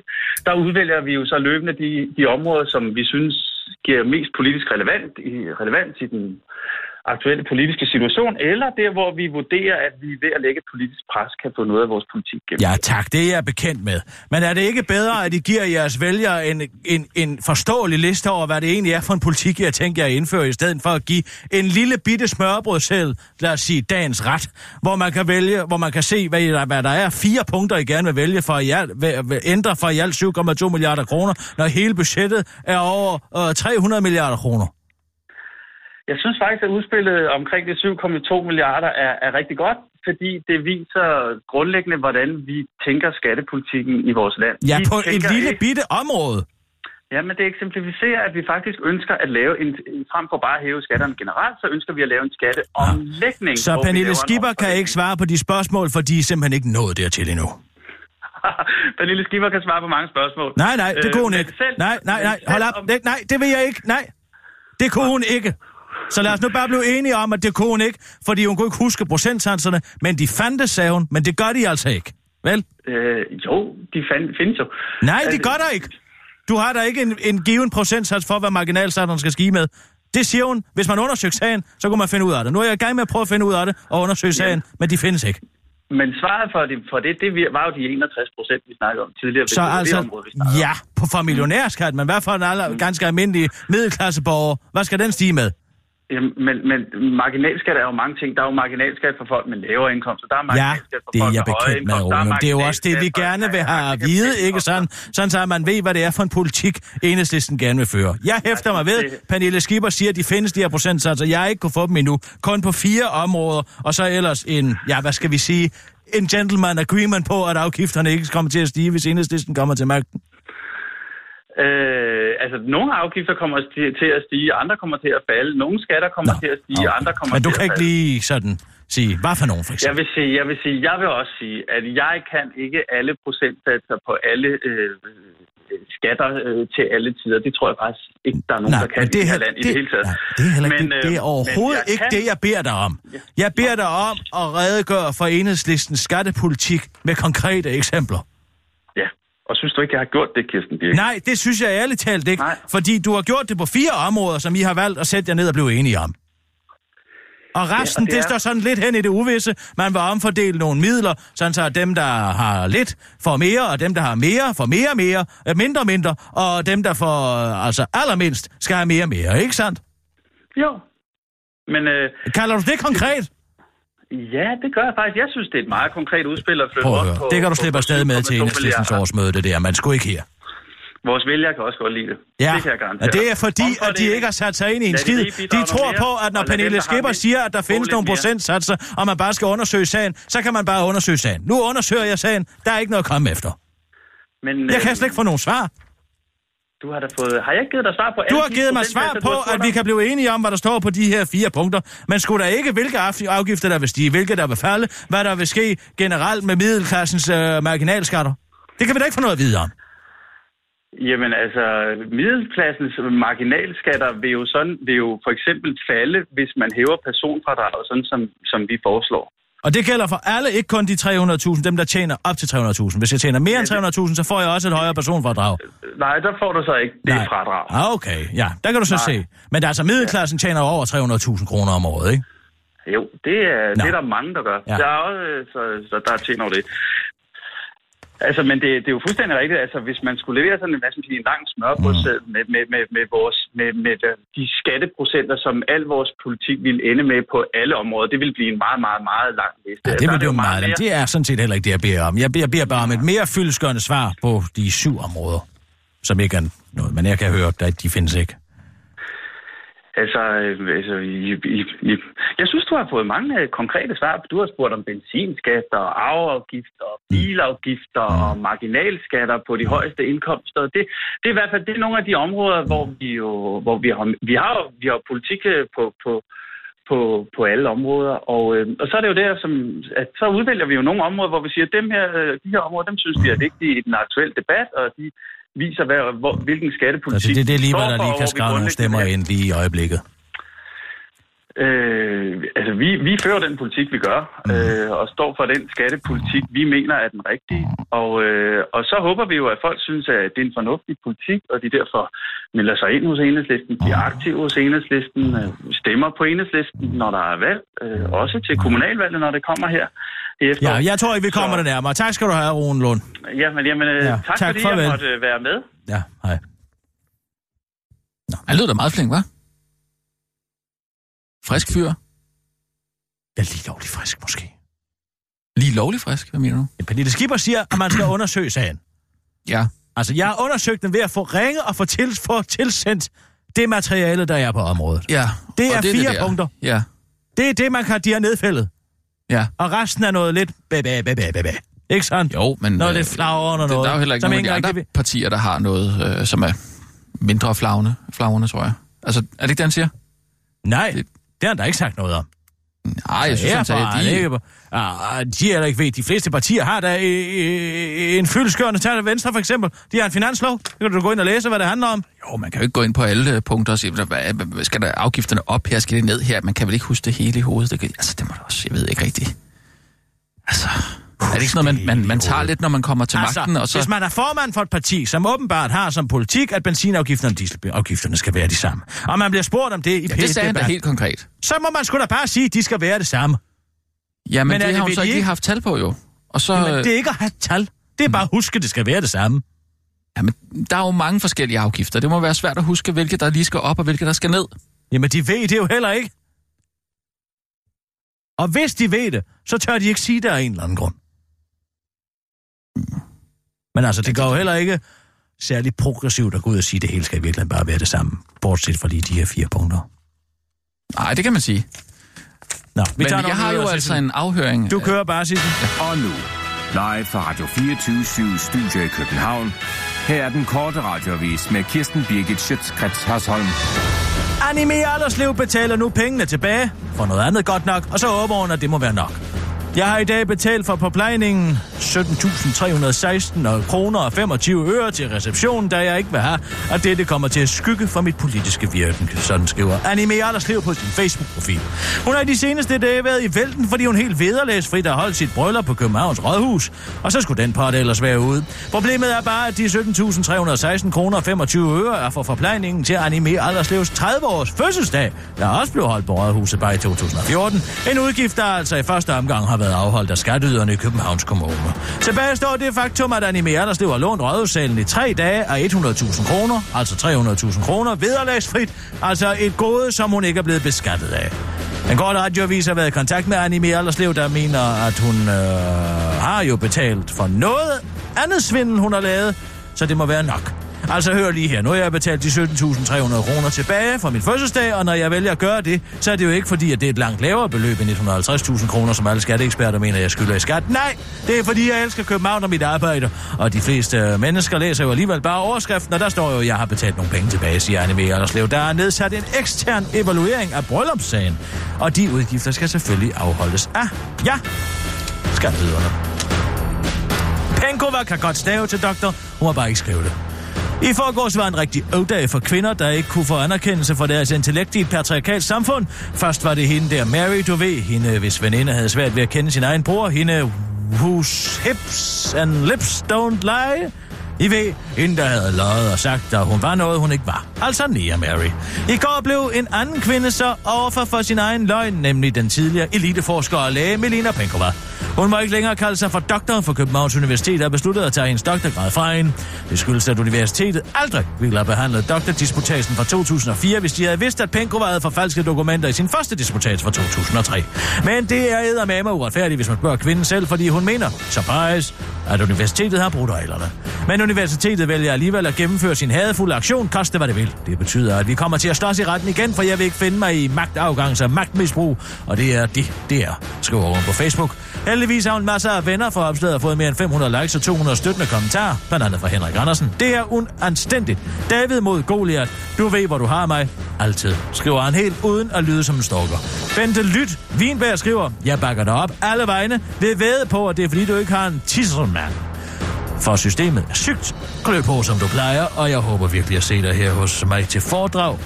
der udvælger vi jo så løbende de, de områder, som vi synes giver mest politisk relevant i, relevant i den aktuelle politiske situation, eller der, hvor vi vurderer, at vi ved at lægge politisk pres kan få noget af vores politik gennem. Ja tak, det er jeg bekendt med. Men er det ikke bedre, at I giver jeres vælgere en, en, en forståelig liste over, hvad det egentlig er for en politik, jeg tænker at indføre, i stedet for at give en lille bitte smørbrødsel, lad os sige dagens ret, hvor man kan vælge, hvor man kan se, hvad, der, hvad der er fire punkter, I gerne vil vælge for at alt, ændre for i alt 7,2 milliarder kroner, når hele budgettet er over øh, 300 milliarder kroner. Jeg synes faktisk, at udspillet omkring de 7,2 milliarder er, er rigtig godt, fordi det viser grundlæggende, hvordan vi tænker skattepolitikken i vores land. Ja, Vi på et lille ikke- bitte område. Ja, men det eksemplificerer, at vi faktisk ønsker at lave en, frem for bare at hæve skatterne generelt, så ønsker vi at lave en skatteomlægning. Så hvor vi Pernille Skipper kan ikke svare på de spørgsmål, for de er simpelthen ikke nået dertil endnu. Pernille Skipper kan svare på mange spørgsmål. Nej, nej, det Øh, kunne hun men ikke. selv- Nej, nej, nej, hold op. nej, det vil jeg ikke. Nej, det kunne hun ikke. Så lad os nu bare blive enige om, at det kunne hun ikke, fordi hun kunne ikke huske procentsatserne, men de fandtes, sagde hun, men det gør de altså ikke. Vel? Øh, jo, de fand, findes jo. Nej, det Altså, gør der ikke. Du har da ikke en, en given procentsats for, hvad marginalsatserne skal ske med. Det siger hun. Hvis man undersøger sagen, så kunne man finde ud af det. Nu er jeg i gang med at prøve at finde ud af det og undersøge sagen, men de findes ikke. Men svaret for det, for det, det var jo de 61 procent, vi snakkede om tidligere. Så det altså, det område, vi ja, på for millionærskat, men hvad for en aller, ganske almindelig middelklasseborger? Hvad skal den stige med? Jamen, men, men marginalskat er jo mange ting. Der er jo marginalskat for folk med lavere indkomster. Der er Ja, marginalskat for det er folk jeg med høje bekendt med, men Det er jo også det, vi gerne vil Ja, have ja, at vide, jeg ikke sådan? Sådan så man ved, hvad det er for en politik, enhedslisten gerne vil føre. Jeg hæfter mig ved, Pernille Skipper siger, at de findes, de her procentsatser. Jeg har ikke kunne få dem endnu. Kun på fire områder, og så ellers en, ja, hvad skal vi sige, en gentleman agreement på, at afgifterne ikke kommer til at stige, hvis enhedslisten kommer til magten. Øh, altså, nogle afgifter kommer til, til at stige, andre kommer til at falde. Nogle skatter kommer Nå, til at stige, okay. andre kommer Men du til kan at ikke falde. lige sådan sige, hvad for nogen for Jeg eksempel? vil, sige, jeg vil sige, jeg vil også sige, at jeg kan ikke alle procentsatser på alle øh, skatter øh, til alle tider. Det tror jeg faktisk ikke, der er nogen, Nej, der kan i det, er, her i det, det hele taget. nej, det er heller ikke, Men, det, det er øh, overhovedet jeg ikke kan- det, jeg beder dig om. Jeg beder dig om at redegøre for enhedslistens skattepolitik med konkrete eksempler. Ja, og synes du ikke, jeg har gjort det, Kirsten Birk? Nej, det synes jeg ærligt talt ikke, Nej. fordi du har gjort det på fire områder, som I har valgt at sætte jer ned og blive enige om. Og resten, det det, er- står sådan lidt hen i det uvisse. Man vil omfordele nogle midler, sådan så dem, der har lidt, får mere, og dem, der har mere, får mere mere, øh, mindre mindre, og dem, der får øh, altså allermindst, skal have mere mere, ikke sandt? Jo. Men øh, Kalder du det konkret? Ja, det gør jeg faktisk. Jeg synes, det er et meget konkret udspil at flytte Prøv at op på... Det kan du slippe afsted med til 7,2 enhedslistens milliarder. årsmøde, det der. Man skulle ikke her. Vores vælgere kan også godt lide det. Ja, det kan jeg garantere. det er fordi, at de ikke har sat sig ind i en skid. De tror på, at når Pernille Skipper siger, at der findes nogle procentsatser, og man bare skal undersøge sagen, så kan man bare undersøge sagen. Nu undersøger jeg sagen. Der er ikke noget at komme efter. Men, Jeg øh, kan slet ikke få nogen svar. Du har da fået... Har jeg ikke givet dig svar på Du har givet mig svar på, at vi kan blive enige om, hvad der står på de her fire punkter. Men skulle der ikke, hvilke af- afgifter der vil stige, hvilke der vil falde, hvad der vil ske generelt med middelklassens øh, marginalskatter? Det kan vi da ikke få noget at vide om. Jamen altså, middelklassens marginalskatter vil jo, sådan, vil jo for eksempel falde, hvis man hæver personfradraget, sådan som, som vi foreslår. Og det gælder for alle, ikke kun de 300.000, dem der tjener op til 300.000. Hvis jeg tjener mere end 300.000, så får jeg også et højere personfradrag. Nej, der får du så ikke det Nej. fradrag. Ah, okay, ja, der kan du så Nej. se. Men det er altså middelklassen tjener over 300.000 kroner om året, ikke? Jo, det er, Nå. det er der mange, der gør. Ja. Ja. Der er også, øh, så, så der tjener over det. Altså, men det, det er jo fuldstændig rigtigt. Altså, hvis man skulle levere sådan en, hvad skal man sige, en lang smørbrødseddel Mm. med, med, med, med, vores, med, med de skatteprocenter, som al vores politik ville ende med på alle områder, det ville blive en meget, meget, meget lang liste. Ja, det der vil er det jo meget. Men det er sådan set heller ikke det, jeg beder om. Jeg jeg beder bare om et mere fyldesgørende svar på de syv områder, som ikke er noget. Men jeg kan høre, at de findes ikke. Altså, øh, altså i, i, i, jeg synes, du har fået mange øh, konkrete svar. Du har spurgt om benzinskatter, og arveafgifter, og bilafgifter mm. og marginalskatter på de højeste indkomster. Det, det er i hvert fald det er nogle af de områder, hvor vi jo hvor vi har, vi har, vi har politik øh, på, på, på, på alle områder. Og, øh, og så er det jo der, som, at så udvælger vi jo nogle områder, hvor vi siger, at dem her, de her områder, dem synes vi er vigtige i den aktuelle debat, og de viser, hvad, hvor, hvilken skattepolitik Altså, det, det er lige, hvad der lige kan skrive nogle stemmer ind lige i øjeblikket. Øh, altså, vi, vi fører den politik, vi gør, Mhm. øh, og står for den skattepolitik, vi mener er den rigtige. Og, øh, og så håber vi jo, at folk synes, at det er en fornuftig politik, og de derfor melder sig ind hos enhedslisten, bliver Mhm. aktive hos enhedslisten, øh, stemmer på enhedslisten, når der er valg, øh, også til kommunalvalget, når det kommer her. I Ja, efteråret. jeg tror ikke, vi kommer Så- det nærmere. Tak skal du have, Rune Lund. Jamen, jamen øh, Ja, tak, tak, fordi farvel. jeg måtte øh, være med. Ja, hej. Han lød da meget flink, hva'? Frisk fyr. Ja, lige lovligt frisk måske. Lige lovlig frisk, hvad mener du? Ja, Pernille Skipper siger, at man skal undersøge sagen. Ja. Altså, jeg har undersøgt den ved at få ringe og få, til, få tilsendt det materiale, der er på området. Ja. Det og er fire der. punkter. Ja. Det er det, man kan, de har nedfældet. Ja. Og resten er noget lidt bæ, bæ, bæ, bæ, bæ. Ikke sandt? Jo, men... Noget øh, lidt flagrende og det, noget. Der er jo heller ikke nogen af de ikke andre rigtig- partier, der har noget, øh, som er mindre flagrende, flagrende, tror jeg. Altså, er det ikke det, han siger? Nej, Det- det har han da ikke sagt noget om. Nej, jeg synes, han sagde, Ærbaren, de... ikke? Ah, de er da ikke ved. De fleste partier har da øh, øh, en fyldskørende tal Venstre, for eksempel. De har en finanslov. Så kan du gå ind og læse, hvad det handler om. Jo, man kan jo ikke gå ind på alle øh, punkter og sige, hvad, skal der afgifterne op her, skal det ned her? Man kan vel ikke huske det hele i hovedet? Det, kan, altså, det må da også, jeg ved ikke rigtigt. Altså, er det ikke sådan noget, man, man, man tager lidt, når man kommer til magten? Og så... Hvis man er formand for et parti, som åbenbart har som politik, at benzinafgifterne og dieselafgifterne skal være de samme, og man bliver spurgt om det i Ja, det sagde han da P1-debat, helt konkret. så må man sgu da bare sige, at de skal være det samme. Ja, men, Men er det har hun så ikke lige haft tal på, jo. Og så, Men det er ikke at have tal. Det er bare at huske, at det skal være det samme. jamen, der er jo mange forskellige afgifter. Det må være svært at huske, hvilke der lige skal op, og hvilke der skal ned. Jamen, de ved det jo heller ikke. Og hvis de ved det, så tør de ikke sige det af en eller anden grund. Men altså, det går jo heller ikke særlig progressivt at gå ud og sige, at det hele skal i virkeligheden bare være det samme. Bortset fra lige de her fire punkter. Nej, det kan man sige. Nå, vi Men tager jeg har jo altså Sissel. en afhøring. Du kører bare, Sissel. Og nu, live fra Radio 24 Studio i København. Her er den korte radiovis med Kirsten Birgit Schøtzgrads Hasholm. Anime Alderslev betaler nu pengene tilbage for noget andet godt nok, og så håber hun, at det må være nok. Jeg har i dag betalt for forplejningen 17.316 kroner og 25 øre til receptionen, da jeg ikke vil have, at dette kommer til at skygge for mit politiske virken, sådan skriver Anime Alderslev på sin Facebook-profil. Hun har i de seneste dage været i vælten, fordi hun helt vederlæsfrit har holdt sit bryllup på Københavns Rådhus, og så skulle den part ellers være ude. Problemet er bare, at de 17.316 kroner og 25 øre er for forplejningen til Anime Alderslevs 30-års fødselsdag, der også blev holdt på Rådhuset bare i 2014. En udgift, der altså i første omgang har været afholdt af skatteyderne i Københavns Kommune. Tilbage står det faktum, at Anime Alderslev har lånt Rådhussalen i tre dage af 100.000 kroner, altså 300.000 kroner, vederlagsfrit, altså et gode, som hun ikke er blevet beskattet af. Den korte radioavis har været i kontakt med Anime Alderslev, der mener, at hun øh, har jo betalt for noget andet svindel, hun har lavet, så det må være nok. Altså hør lige her, nu har jeg betalt de 17.300 kroner tilbage fra min fødselsdag, og når jeg vælger at gøre det, så er det jo ikke fordi, at det er et langt lavere beløb end 150.000 kroner, som alle skatteeksperter mener, jeg skylder i skat. Nej, det er fordi, jeg elsker København og mit arbejde, og de fleste øh, mennesker læser jo alligevel bare overskriften, og der står jo, at jeg har betalt nogle penge tilbage, siger Anne Alderslev. Der er nedsat en ekstern evaluering af bryllupssagen, og de udgifter skal selvfølgelig afholdes af, ja, skatteyderne. Penkova kan godt stave til doktor, hun må bare ikke skrive det. I forgårs var en rigtig øvdag for kvinder, der ikke kunne få anerkendelse for deres intellekt i et patriarkalt samfund. Først var det hende der Mary, du ved, hende hvis veninde havde svært ved at kende sin egen bror, hende whose hips and lips don't lie. I ved, hende der havde løjet og sagt, at hun var noget, hun ikke var. Altså Nia Mary. I går blev en anden kvinde så overfor for sin egen løgn, nemlig den tidligere eliteforsker og læge Melina Penkova. Hun må ikke længere kalde sig for doktor for Københavns Universitet har besluttede at tage hendes doktorgrad fra hende. Det skyldes, at universitetet aldrig ville have behandlet doktordisputasen fra 2004, hvis de havde vidst, at Penko havde forfalsket dokumenter i sin første disputats fra 2003. Men det er eddermame uretfærdigt, hvis man spørger kvinden selv, fordi hun mener, surprise, at universitetet har brudt reglerne. Men universitetet vælger alligevel at gennemføre sin hadefulde aktion, koste hvad det vil. Det betyder, at vi kommer til at slås i retten igen, for jeg vil ikke finde mig i magtafgangse og magtmisbrug, og det er det, det er, skriver hun på Facebook. Heldigvis har hun masser af venner for opslaget og fået mere end 500 likes og 200 støttende kommentarer, blandt andet fra Henrik Andersen. Det er uanstændigt. David mod Goliath. Du ved, hvor du har mig. Altid. Skriver han helt uden at lyde som en stalker. Bente Lyt Vinberg skriver, jeg bakker dig op alle vegne. Vil ved på, at det er fordi, du ikke har en tisselmand. For systemet er sygt. Klø på, som du plejer, og jeg håber virkelig at se dig her hos mig til foredrag.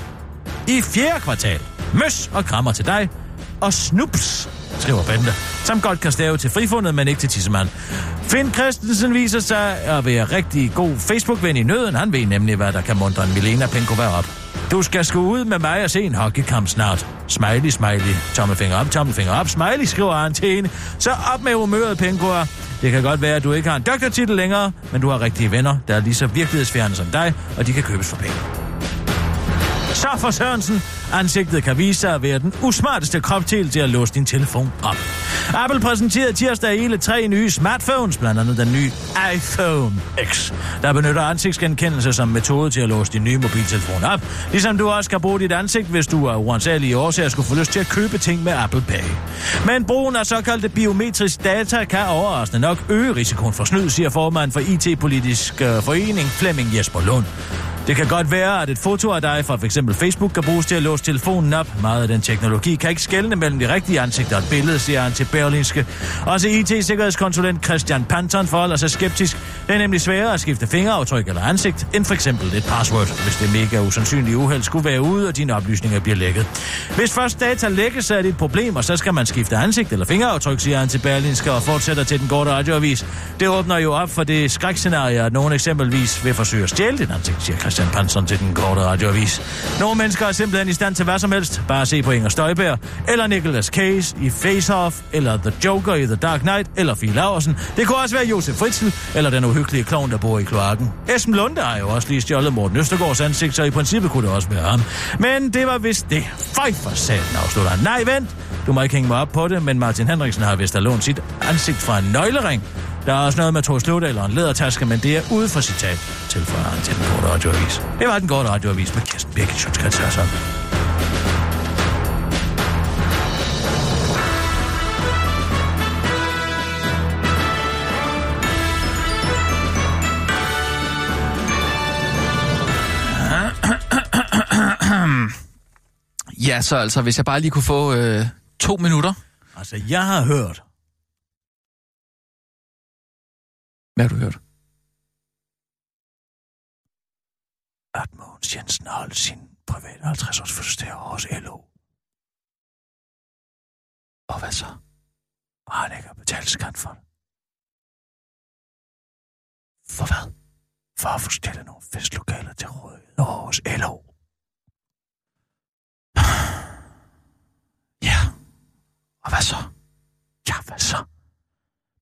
I fjerde kvartal. Møs og krammer til dig. Og snups, skriver Bente, som godt kan stave til frifundet, men ikke til tissemand. Finn Christensen viser sig at være rigtig god Facebook-ven i nøden. Han ved nemlig, hvad der kan mundre en Milena Pinkova op. Du skal sgu ud med mig og se en hockeykamp snart. Smiley, smiley. Tommelfinger op, tommelfinger op. Smiley, skriver han til hende. Så op med humøret, Penkova. Det kan godt være, at du ikke har en doktortitel længere, men du har rigtige venner, der er lige så virkelighedsfjerne som dig, og de kan købes for penge. Så for Sørensen, ansigtet kan vise sig at være den usmarteste kropdel til at låse din telefon op. Apple præsenterede tirsdag hele tre nye smartphones, blandt andet den nye iPhone X, der benytter ansigtsgenkendelse som metode til at låse din nye mobiltelefon op, ligesom du også kan bruge dit ansigt, hvis du af uansagelige årsager skulle få lyst til at købe ting med Apple Pay. Men brugen af såkaldte biometrisk data kan overraskende nok øge risikoen for snyd, siger formand for IT-politisk øh, forening Flemming Jesper Lund. Det kan godt være, at et foto af dig fra f.eks. Facebook kan bruges til at låse telefonen op. Meget af den teknologi kan ikke skelne mellem de rigtige ansigter og et billede, siger han til Berlinske. Også IT-sikkerhedskonsulent Christian Panton forholder sig skeptisk. Det er nemlig sværere at skifte fingeraftryk eller ansigt, end for eksempel et password, hvis det mega usandsynlige uheld skulle være ude, og dine oplysninger bliver lækket. Hvis først data lækkes, så er det et problem, og så skal man skifte ansigt eller fingeraftryk, siger han til Berlinske og fortsætter til den korte radioavis. Det åbner jo op for det skrækscenarie, at nogen eksempelvis vil forsøge at stjæle dit ansigt, siger Christian Panson til den korte radioavis. Nogle mennesker er simpelthen i stand til hvad som helst. Bare se på Inger Støjberg, eller Nicolas Cage i Face Off, eller The Joker i The Dark Knight, eller Fie Laversen. Det kunne også være Josef Fritzl, eller den uhyggelige klovn, der bor i kloakken. Esben Lunde har jo også lige stjålet Morten Østergaards ansigt, så i princippet kunne det også være ham. Men det var vist det. Føj for satan, afslutter han. Nej, vent! Du må ikke hænge mig op på det, men Martin Henriksen har vist lånt sit ansigt fra en nøglering. Der er også noget med Thor Sløvdal og en lædertaske, men det er ude for citat, tilføjer han til den korte radioavis. Det var den korte radioavis med Kirsten Birgit Sjøtskrets Ja, så altså, hvis jeg bare lige kunne få øh, to minutter. Altså, jeg har hørt, Hvad har du hørt? at Mogens Jensen har holdt sin private 50-års fødselsdag hos LO, Og hvad så? og han ikke har betalt skat for det. For hvad? For at få stillet nogle festlokaler til rådighed hos LO. Ja. Og hvad så? Ja, hvad så?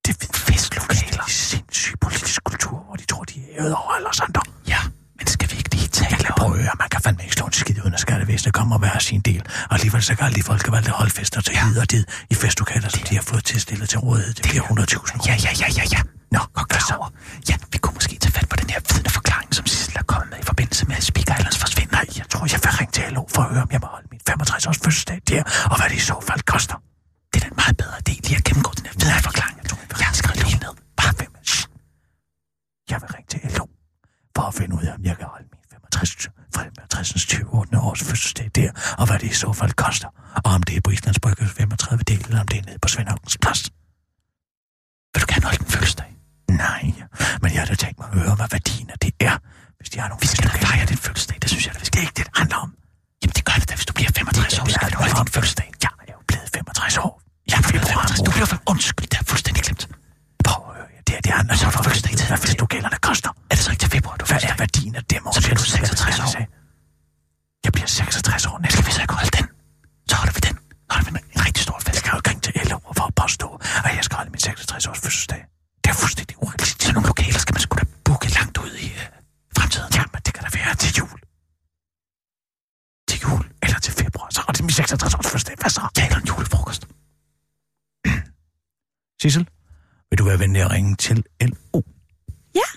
Det er festlokaler. Det er sindssyg politisk kultur, hvor de tror, de er hævet over andre. Ja, men skal vi ikke lige tale Jeg prøver at man kan fandme ikke slå en skid uden at skattevæsenet kommer og være sin del. Og alligevel så kan alle de folkevalgte holde fester til ja. og dit i festlokaler, som de har fået tilstillet til rådighed. Det bliver 100.000 Ja, ja, ja, ja, ja. Nå, Og klar over. Ja, vi kunne måske tage fat på den her vidneforklaring, som Sissel er kommet med i forbindelse med Speaker Islands forsvinden. Nej, jeg tror, jeg vil ringe til LO for at høre, om jeg må holde min 65-års fødselsdag der, og hvad det i så fald koster. Det er da en meget bedre idé lige at gennemgå den her vidneforklaring. Jeg tror, jeg har skrevet lige ned. Bare Shh. Jeg vil ringe til LO for at finde ud af, om jeg kan holde min 65 65. 20. års fødselsdag der, og hvad det i så fald koster. Og om det er på Islands Brygge 35 del, eller om det er nede på Svend Aukens plads. Vil du gerne holde den fødselsdag? Nej, men jeg har da tænkt mig at høre, hvad værdien af det er, hvis de har nogle Vi skal da fejre din fødselsdag, det synes jeg Det skal. er ikke det, det handler om. Jamen det gør det da, hvis du bliver 65 år, så skal du holde din fødselsdag. Jeg er jo blevet 65 år. Du bliver 65. Du bliver for... Undskyld, det er fuldstændig glemt. Prøv at høre, det, er- det handler så så er om, fødselsdag til- hvad festlokalerne koster. Er det så ikke til februar, du Hvad er værdien af dem? Så bliver du 66 år. Jeg bliver 66 år næste Skal vi så ikke holde den? Så holder vi den. Holder vi en rigtig stor fest. Jeg kan jo ikke ringe til LO for at påstå, at jeg skal holde min 66 års fødselsdag. Det er fuldstændig urealistisk. Sådan nogle lokaler skal man sgu da booke langt ud i øh, fremtiden. Jamen, det kan da være til jul. Til jul eller til februar. Så er det min 66 års fødselsdag. Hvad så? Ja, eller en julefrokost. Sissel, vil du være venlig at ringe til LO? Ja.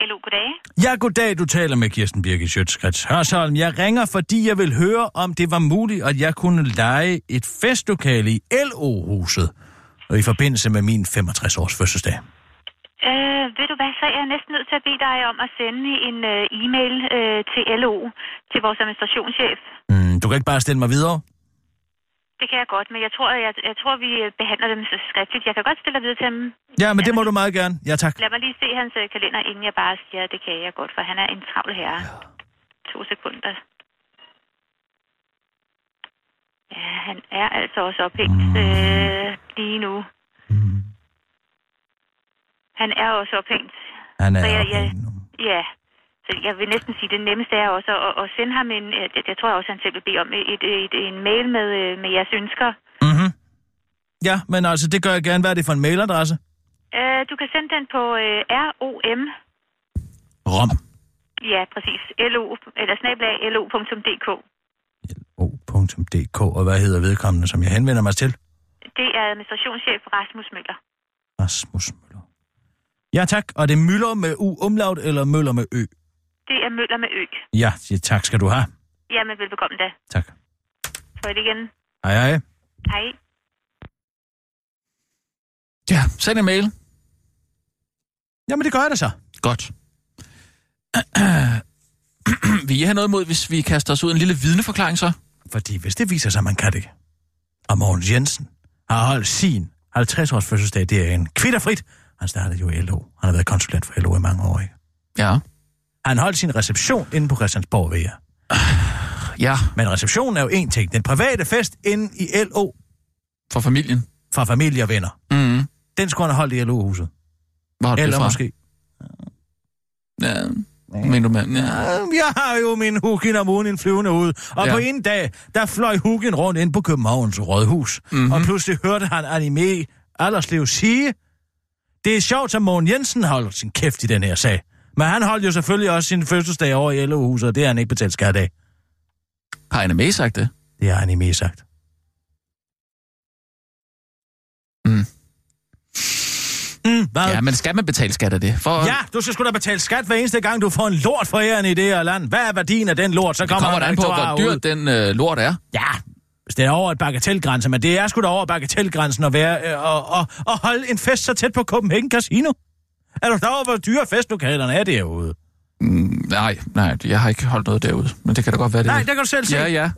Hallo, goddag. Ja, goddag, du taler med Kirsten Birgit Sjøtskrets Hørsholm. Jeg ringer, fordi jeg vil høre, om det var muligt, at jeg kunne lege et festlokale i LO-huset. Og i forbindelse med min 65-års fødselsdag. Øh, ved du hvad, så er jeg næsten nødt til at bede dig om at sende en øh, e-mail øh, til LO, til vores administrationschef. Mm, du kan ikke bare stille mig videre? Det kan jeg godt, men jeg tror, jeg, jeg tror vi øh, behandler dem så skriftligt. Jeg kan godt stille videre til ham. Ja, men det må du meget gerne. Ja, tak. Lad mig lige se hans øh, kalender, inden jeg bare siger, at det kan jeg godt, for han er en travl herre. To sekunder. Ja, han er altså også ophængt øh, lige nu. Mm. Han er også ophængt. Han er Så jeg- oppe jeg- nu. Ja, jeg vil næsten sige, det nemmeste er også at, at sende ham en, øh, jeg tror også, han selv vil bede om, et, et, en mail med, øh, med jeres ønsker. Mm-hmm. Ja, men altså, det gør jeg gerne. Hvad er det for en mailadresse? Uh, du kan sende den på uh, ROM, Rom. ja præcis, LO, eller snablag lo.dk. O.dk. Og hvad hedder vedkommende, som jeg henvender mig til? Det er administrationschef Rasmus Møller. Rasmus Møller. Ja, tak. Og det er Møller med U umlaut eller Møller med Ø? Det er Møller med Ø. Ja, siger tak skal du have. Jamen, velbekomme da. Tak. Prøv det igen. Hej, hej. Hej. Ja, send en mail. Jamen, det gør jeg da så. Godt. Vil I have noget mod, hvis vi kaster os ud en lille vidneforklaring så? Fordi hvis det viser sig, at man kan det, og Mogens Jensen har holdt sin 50-års fødselsdag, det er en kvitterfrit. Han startede jo i LO. Han har været konsulent for LO i mange år, ikke? Ja. Han holdt sin reception inde på Christiansborg ved jer. Ja, Men receptionen er jo en ting. Den private fest inde i LO for familien. for familie og venner. Mm. Den skulle han have holdt i LO-huset. Hvor har du det Eller fra? måske. Ja. Men du med? Ja. Jeg har jo min Hugin om ugen en flyvende ud, og Ja. på en dag, der fløj Hugin rundt ind på Københavns Rådhus, Mhm. mm-hmm. og pludselig hørte han anime Allerslev sige, det er sjovt, at Mogen Jensen holdt sin kæft i den her sag. Men han holdt jo selvfølgelig også sin fødselsdag over i LO-huset, og det har han ikke betalt skat af. Har Anna sagt det? Det har anime sagt. Mm. Mm, hvad? Ja, men skal man betale skat af det? For Ja, du skal sgu da betale skat hver eneste gang, du får en lort for æren i det her land. Hvad er værdien af den lort? Så det kommer han da an på, hvor ud. dyrt den øh, lort er. Ja, hvis det er over et bagatelgrænse, men det er sgu da over bagatelgrænsen at være øh, og, og, og holde en fest så tæt på Copenhagen Casino. Er du klar over, hvor dyre festlokalerne er derude? Mm, nej, nej, jeg har ikke holdt noget derude. Men det kan da godt være, det Nej, der kan du selv se. Ja, ja.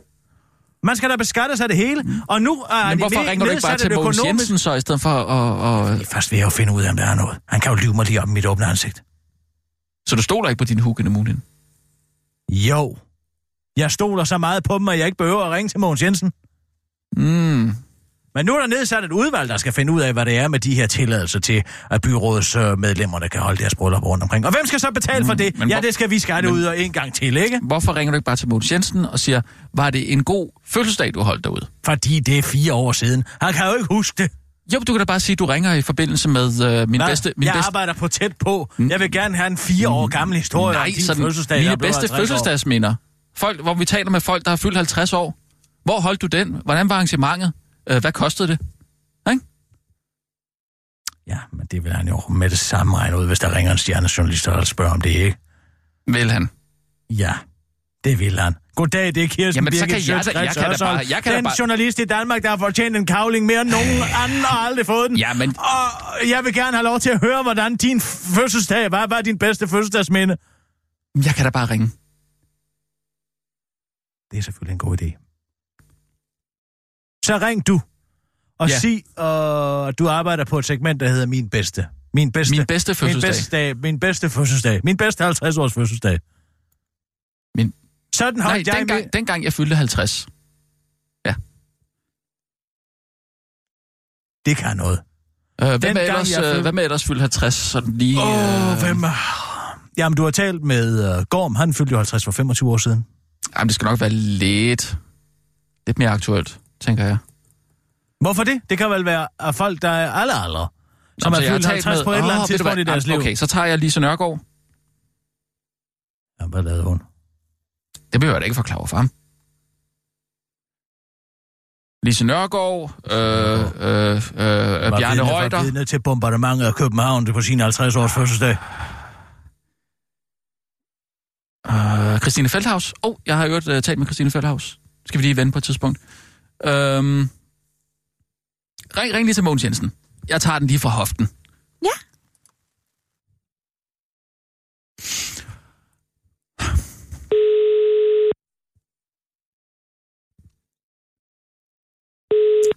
Man skal da beskatte sig af det hele, og nu er Men hvorfor ringer du ikke bare til Mogens Jensen så, i stedet for at... at... Først vil jeg jo finde ud af, om der er noget. Han kan jo lyve mig lige op i mit åbne ansigt. Så du stoler ikke på din Hugin Munin? Jo. Jeg stoler så meget på dem, at jeg ikke behøver at ringe til Mogens Jensen. Mm. Men nu er der nedsat et udvalg, der skal finde ud af, hvad det er med de her tilladelser til, at byrådsmedlemmerne kan holde deres bryllup rundt omkring. Og hvem skal så betale for det? men Ja, hvor- det skal vi skatte ud og en gang til, ikke? Hvorfor ringer du ikke bare til Mogens Jensen og siger, var det en god fødselsdag, du holdt derude? Fordi det er fire år siden. Han kan jo ikke huske det. Jo, du kan da bare sige, at du ringer i forbindelse med øh, min Hvad? bedste... Min jeg bedste... arbejder på tæt på. Jeg vil gerne have en fire år gammel historie Nej, om din sådan fødselsdag. mine bedste 50 år. fødselsdagsminder. Folk, hvor vi taler med folk, der har fyldt 50 år. Hvor holdt du den? Hvordan var arrangementet? Øh, hvad kostede det? Ikke? Ja, men det vil han jo med det samme regne ud, hvis der ringer en stjernejournalist og spørger om det, ikke? Vil han? Ja, det vil han. Goddag, det er Kirsten Jamen, så Birgit kan jeg da- jeg kan da bare- jeg kan Den bare- journalist i Danmark, der har fortjent en kavling mere end nogen anden, og har aldrig fået den. Ja, men Og jeg vil gerne have lov til at høre, hvordan din fødselsdag var. Hvad er din bedste fødselsdagsminde? jeg kan da bare ringe. Det er selvfølgelig en god idé. Så ring du og Ja. ja. sig, at du arbejder på et segment, der hedder Min Bedste. Min bedste, Min bedste min fødselsdag. bedste, dag, min bedste fødselsdag. Min bedste 50-års fødselsdag. Min- Sådan Nej, holdt jeg med. dengang, dengang jeg fyldte 50. Det kan noget. Øh, hvem, er Dengang ellers, jeg øh, fyldte- hvem er ellers fyldt 50? Sådan lige... Åh, øh, hvem er... Jamen, du har talt med uh, Gorm. Han fyldte jo 50 for 25 år siden. Jamen, det skal nok være lidt... Lidt mere aktuelt, tænker jeg. Hvorfor det? Det kan vel være af folk, der er alle aldre. Som Nå, er fyldt talt 50 med- på et eller Åh, andet tidspunkt i deres liv. Okay, så tager jeg Lise Nørgaard. Ja, hvad lavede hun? Det behøver jeg da ikke forklare for ham. Lise Nørgaard, øh, øh, øh, øh, Bjarne Reuter. Var vidne til bombardementet af København på sin 50 års fødselsdag. Øh, Christine Feldhaus. Åh, oh, jeg har jo uh, talt med Christine Feldhaus. Skal vi lige vende på et tidspunkt. Øhm, ring, ring lige til Mogens Jensen. Jeg tager den lige fra hoften. Ja.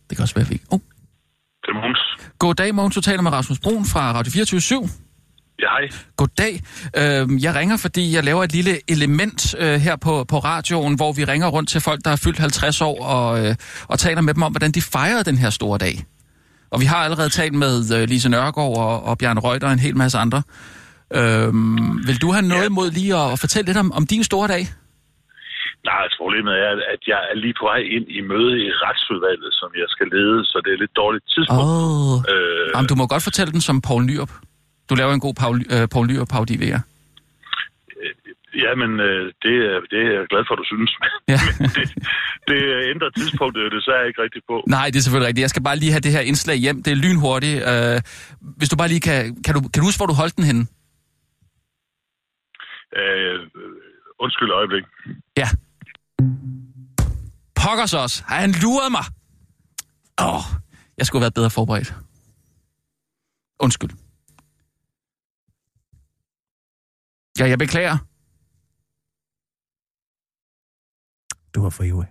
Det kan også være, vi... Oh. Det er Måns. Goddag, Mogens. Du taler med Rasmus Brun fra Radio 24 Ja, hej. Goddag. Øh, jeg ringer, fordi jeg laver et lille element øh, her på, på radioen, hvor vi ringer rundt til folk, der er fyldt 50 år, og, øh, og taler med dem om, hvordan de fejrede den her store dag. Og vi har allerede talt med øh, Lise Nørgaard og, og Bjørn Reuter og en hel masse andre. Øh, vil du have noget imod lige at, at fortælle lidt om, om din store dag? Nej, altså problemet er, at jeg er lige på vej ind i møde i retsudvalget, som jeg skal lede, så det er lidt dårligt tidspunkt. Oh. Øh, Jamen, du må godt fortælle den som Paul Nyrup. Du laver en god Paul, øh, Paul Nyrup parodi ved jer. ja, men øh, det, er- det er jeg glad for, du synes. Ja. men det, det ændrer tidspunktet jo desværre ikke rigtigt på. Nej, det er selvfølgelig rigtigt. Jeg skal bare lige have det her indslag hjem. Det er lynhurtigt. Øh, hvis du bare lige kan... Kan du, kan du huske, hvor du holdt den henne? Øh, undskyld øjeblik. Ja. Pokkers. Har han luret mig? Åh, oh, jeg skulle have været bedre forberedt. Undskyld. Ja, jeg beklager. Du var for ivrig.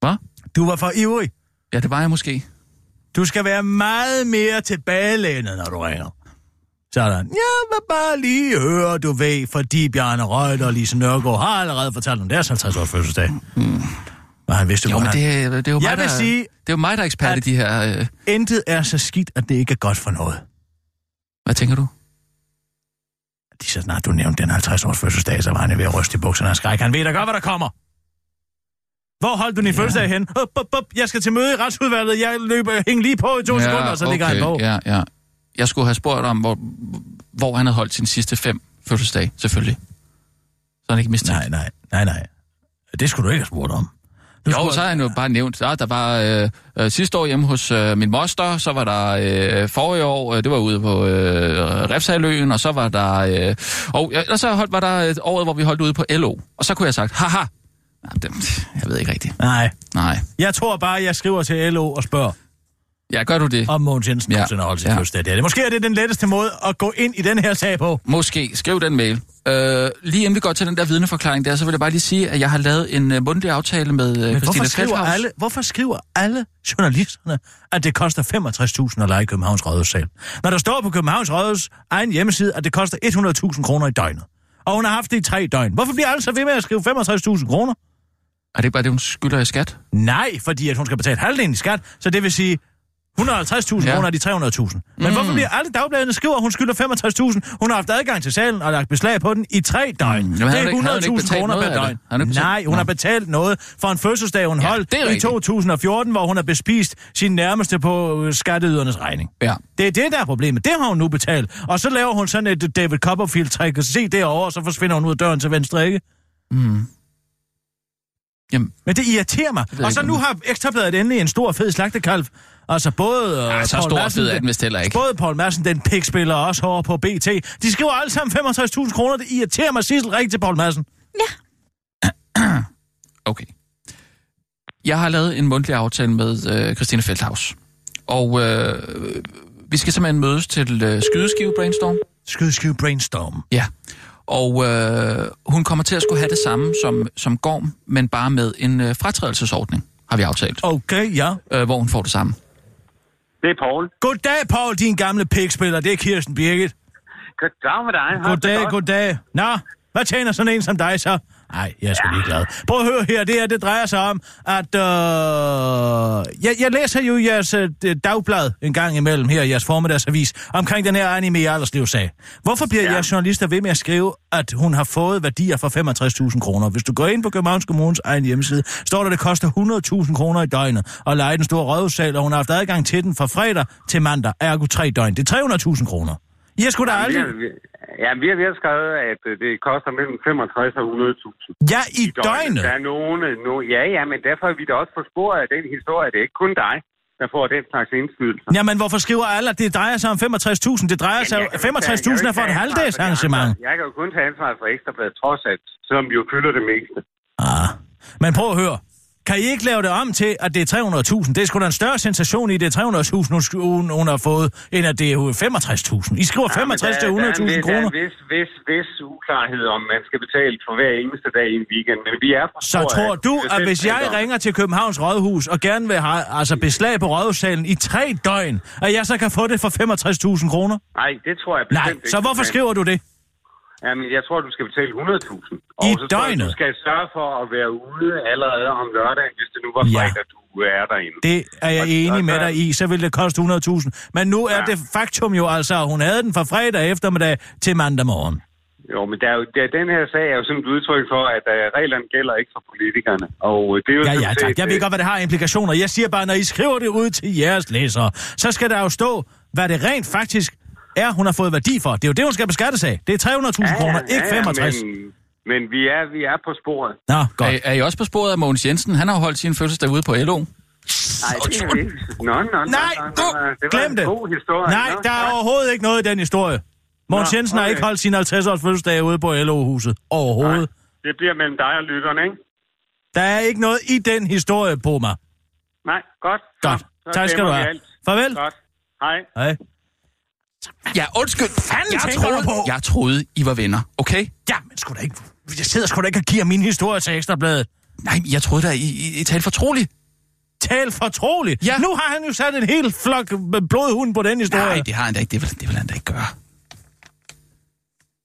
Hvad? Du var for ivrig. Ja, det var jeg måske. Du skal være meget mere tilbagelænet, når du ringer. Sådan. Jeg vil bare lige høre, du ved, fordi Bjarne Røgter og Lise Nørgaard har allerede fortalt om deres 50 års fødselsdag. Mm. Og han vidste, Jo, men det, det er jo Jeg mig, vil der, sige, det er jo mig, der er ekspert i de her... Øh, Intet er så skidt, at det ikke er godt for noget. hvad tænker du? De så snart du nævnte den 50 års fødselsdag, så var han ved at ryste i bukserne af skræk. Han ved da godt, hvad der kommer. Hvor holdt du din ja. fødselsdag hen? Up, up, up. Jeg skal til møde i retsudvalget. Jeg løber hæng lige på i to ja, sekunder, og så ligger han på. Ja, ja. Jeg skulle have spurgt om, hvor, hvor han havde holdt sin sidste fem fødselsdag, selvfølgelig. Så han ikke mistænkt. Nej, nej, nej, nej. Det skulle du ikke have spurgt om. Du Jo, så har han jo bare nævnt, ja, der var øh, øh, sidste år hjemme hos øh, min moster, så var der øh, forrige år, øh, det var ude på øh, Refshaløen, og så var der, øh, og, ja, og så holdt, var der et året, hvor vi holdt ude på LO, og så kunne jeg have sagt, haha, Jamen, det, jeg ved ikke rigtigt. Nej. Nej. Jeg tror bare, jeg skriver til LO og spørger, Ja, gør du det? om Mogens Jensen Ja. ja. har holdt sin Ja. fødselsdag. Det er det. Måske er det den letteste måde at gå ind i den her sag på. Måske. Skriv den mail. Øh, lige inden vi går til den der vidneforklaring der, så vil jeg bare lige sige, at jeg har lavet en uh, mundtlig aftale med uh, Men Christine hvorfor skriver, alle, hvorfor skriver alle journalisterne, at det koster 65.000 at lege Københavns Rådhussal? Når der står på Københavns Rådhus egen hjemmeside, at det koster 100.000 kroner i døgnet. Og hun har haft det i tre døgn. Hvorfor bliver alle så ved med at skrive 65.000 kroner? Er det ikke bare det, hun skylder i skat? Nej, fordi at hun skal betale halvdelen i skat, så det vil sige 150.000 Ja. kroner af de 300.000. Men mm. hvorfor bliver alle dagbladene skriver, at hun skylder 65.000? Hun har haft adgang til salen og lagt beslag på den i tre døgn. Mm. Jamen, det er 100.000 betalt kroner per døgn. det? Nej, hun Nå. har betalt noget for en fødselsdag, hun Ja, holdt det i rigtigt. 2014, hvor hun har bespist sin nærmeste på øh, skatteydernes regning. Ja. Det er det, der er problemet. Det har hun nu betalt. Og så laver hun sådan et David Copperfield-træk, og se derovre, og så forsvinder hun ud af døren til venstre, ikke? Mm. Jamen, Men det irriterer mig. jeg Og så nu har Ekstrabladet endelig en stor fed slagtekalv. Altså både... ja, øh, så Poul stor Madsen, fed er den- vist heller ikke. Både Paul Madsen, den pikspiller, og også over på BT. De skriver alle sammen 65.000 kroner. Det irriterer mig, Sissel, rigtig til Paul Madsen. Okay. Jeg har lavet en mundtlig aftale med øh, Christine Feldhaus. Og øh, vi skal simpelthen mødes til øh, skydeskive brainstorm. Skydeskive brainstorm. Ja. Og øh, hun kommer til at skulle have det samme som, som Gorm, men bare med en øh, fratrædelsesordning, har vi aftalt. Okay, ja. Øh, hvor hun får det samme. Det er Paul. Goddag, Paul, din gamle pikspiller. Det er Kirsten Birgit. Goddag med dig. Goddag, goddag. Nå, hvad tjener sådan en som dig så? Nej, jeg er sgu lige glad. Prøv at høre her, det her, det drejer sig om, at øh, jeg, jeg læser jo jeres øh, dagblad en gang imellem her, jeres formiddagsavis, omkring den her anime i Aldersliv-sag. Hvorfor bliver ja. Jeres journalister ved med at skrive, at hun har fået værdier for 65.000 kroner? Hvis du går ind på Københavns Kommunes egen hjemmeside, står der, at det koster 100.000 kroner i døgnet at lege den store rådhussal, og hun har haft adgang til den fra fredag til mandag, ergo tre døgn. Det er 300.000 kroner. I har sgu da aldrig... ja, vi har, vi har skrevet, at øh, det koster mellem 65 og 100.000. Ja, i døgnet. Der er nogen, øh, no, ja, ja, men derfor er vi da også på sporet af den historie. Det er ikke kun dig, der får den slags indskydelse. Jamen, hvorfor skriver alle, at det drejer sig om 65.000? Det drejer sig om 65.000 er for et halvdagsarrangement. Jeg kan jo kun tage ansvar for Ekstrabladet, trods alt, vi jo fylder det meste. Ah. Men prøv at høre. Kan I ikke lave det om til, at det er 300.000? Det er sgu da en større sensation i, at det er 300.000, hun, hun, har fået, end at det er 65.000. I skriver 65 til 100.000 kroner. Der er en vis, vis, vis uklarhed om, man skal betale for hver eneste dag i en weekend. Men vi er på Så tror du, at selv hvis jeg ringer til Københavns Rådhus og gerne vil have altså beslag på Rådhussalen i tre døgn, at jeg så kan få det for 65.000 kroner? Nej, det tror jeg Nej, bestemt ikke. så hvorfor skriver du det? Jamen, jeg tror, du skal betale 100.000. I Og så tror døgnet? du skal sørge for at være ude allerede om lørdagen, hvis det nu var Ja. fredag, du er derinde. Det er jeg Og- enig og med dig i, så vil det koste 100.000. Men nu er Ja. det faktum jo altså, at hun havde den fra fredag eftermiddag til mandag morgen. Jo, men der er jo, der, den her sag er jo sådan et udtryk for, at uh, reglerne gælder ikke for politikerne. Og øh, det er jo Ja, ja, set, tak. Jeg ved øh, godt, hvad det har implikationer. Jeg siger bare, når I skriver det ud til jeres læsere, så skal der jo stå, hvad det rent faktisk er, hun har fået værdi for. Det er jo det, hun skal beskattes af. Det er 300.000 ja, kroner, ja, ikke ja, 65. Men, men vi, er, vi er på sporet. Nå, godt. Er, er I også på sporet af Mogens Jensen? Han har holdt sin fødselsdag ude på LO. Nej, det er ikke. Nå, nå, nå, Nej, nå, nå, det glem det. historie. Nej, Nå, der er overhovedet ikke noget i den historie. Mogens Nå, Jensen har okay. ikke holdt sin 50-års fødselsdag ude på LO-huset overhovedet. Det bliver mellem dig og lytteren, ikke? Der er ikke noget i den historie på mig. Nej, godt. Godt. Så Tak skal du have. alt. Farvel. Godt. Hej. Hej. Ja, undskyld. Fanden jeg troede, på? jeg troede, I var venner, okay? Ja, men sgu da ikke... Jeg sidder sgu da ikke og giver min historie til Ekstrabladet. Nej, jeg troede da, I, I, I talte fortroligt. Tal fortroligt. Ja. Nu har han jo sat en hel flok blodhund på den historie. Nej, det har han da ikke. Det vil, det vil han da ikke gøre.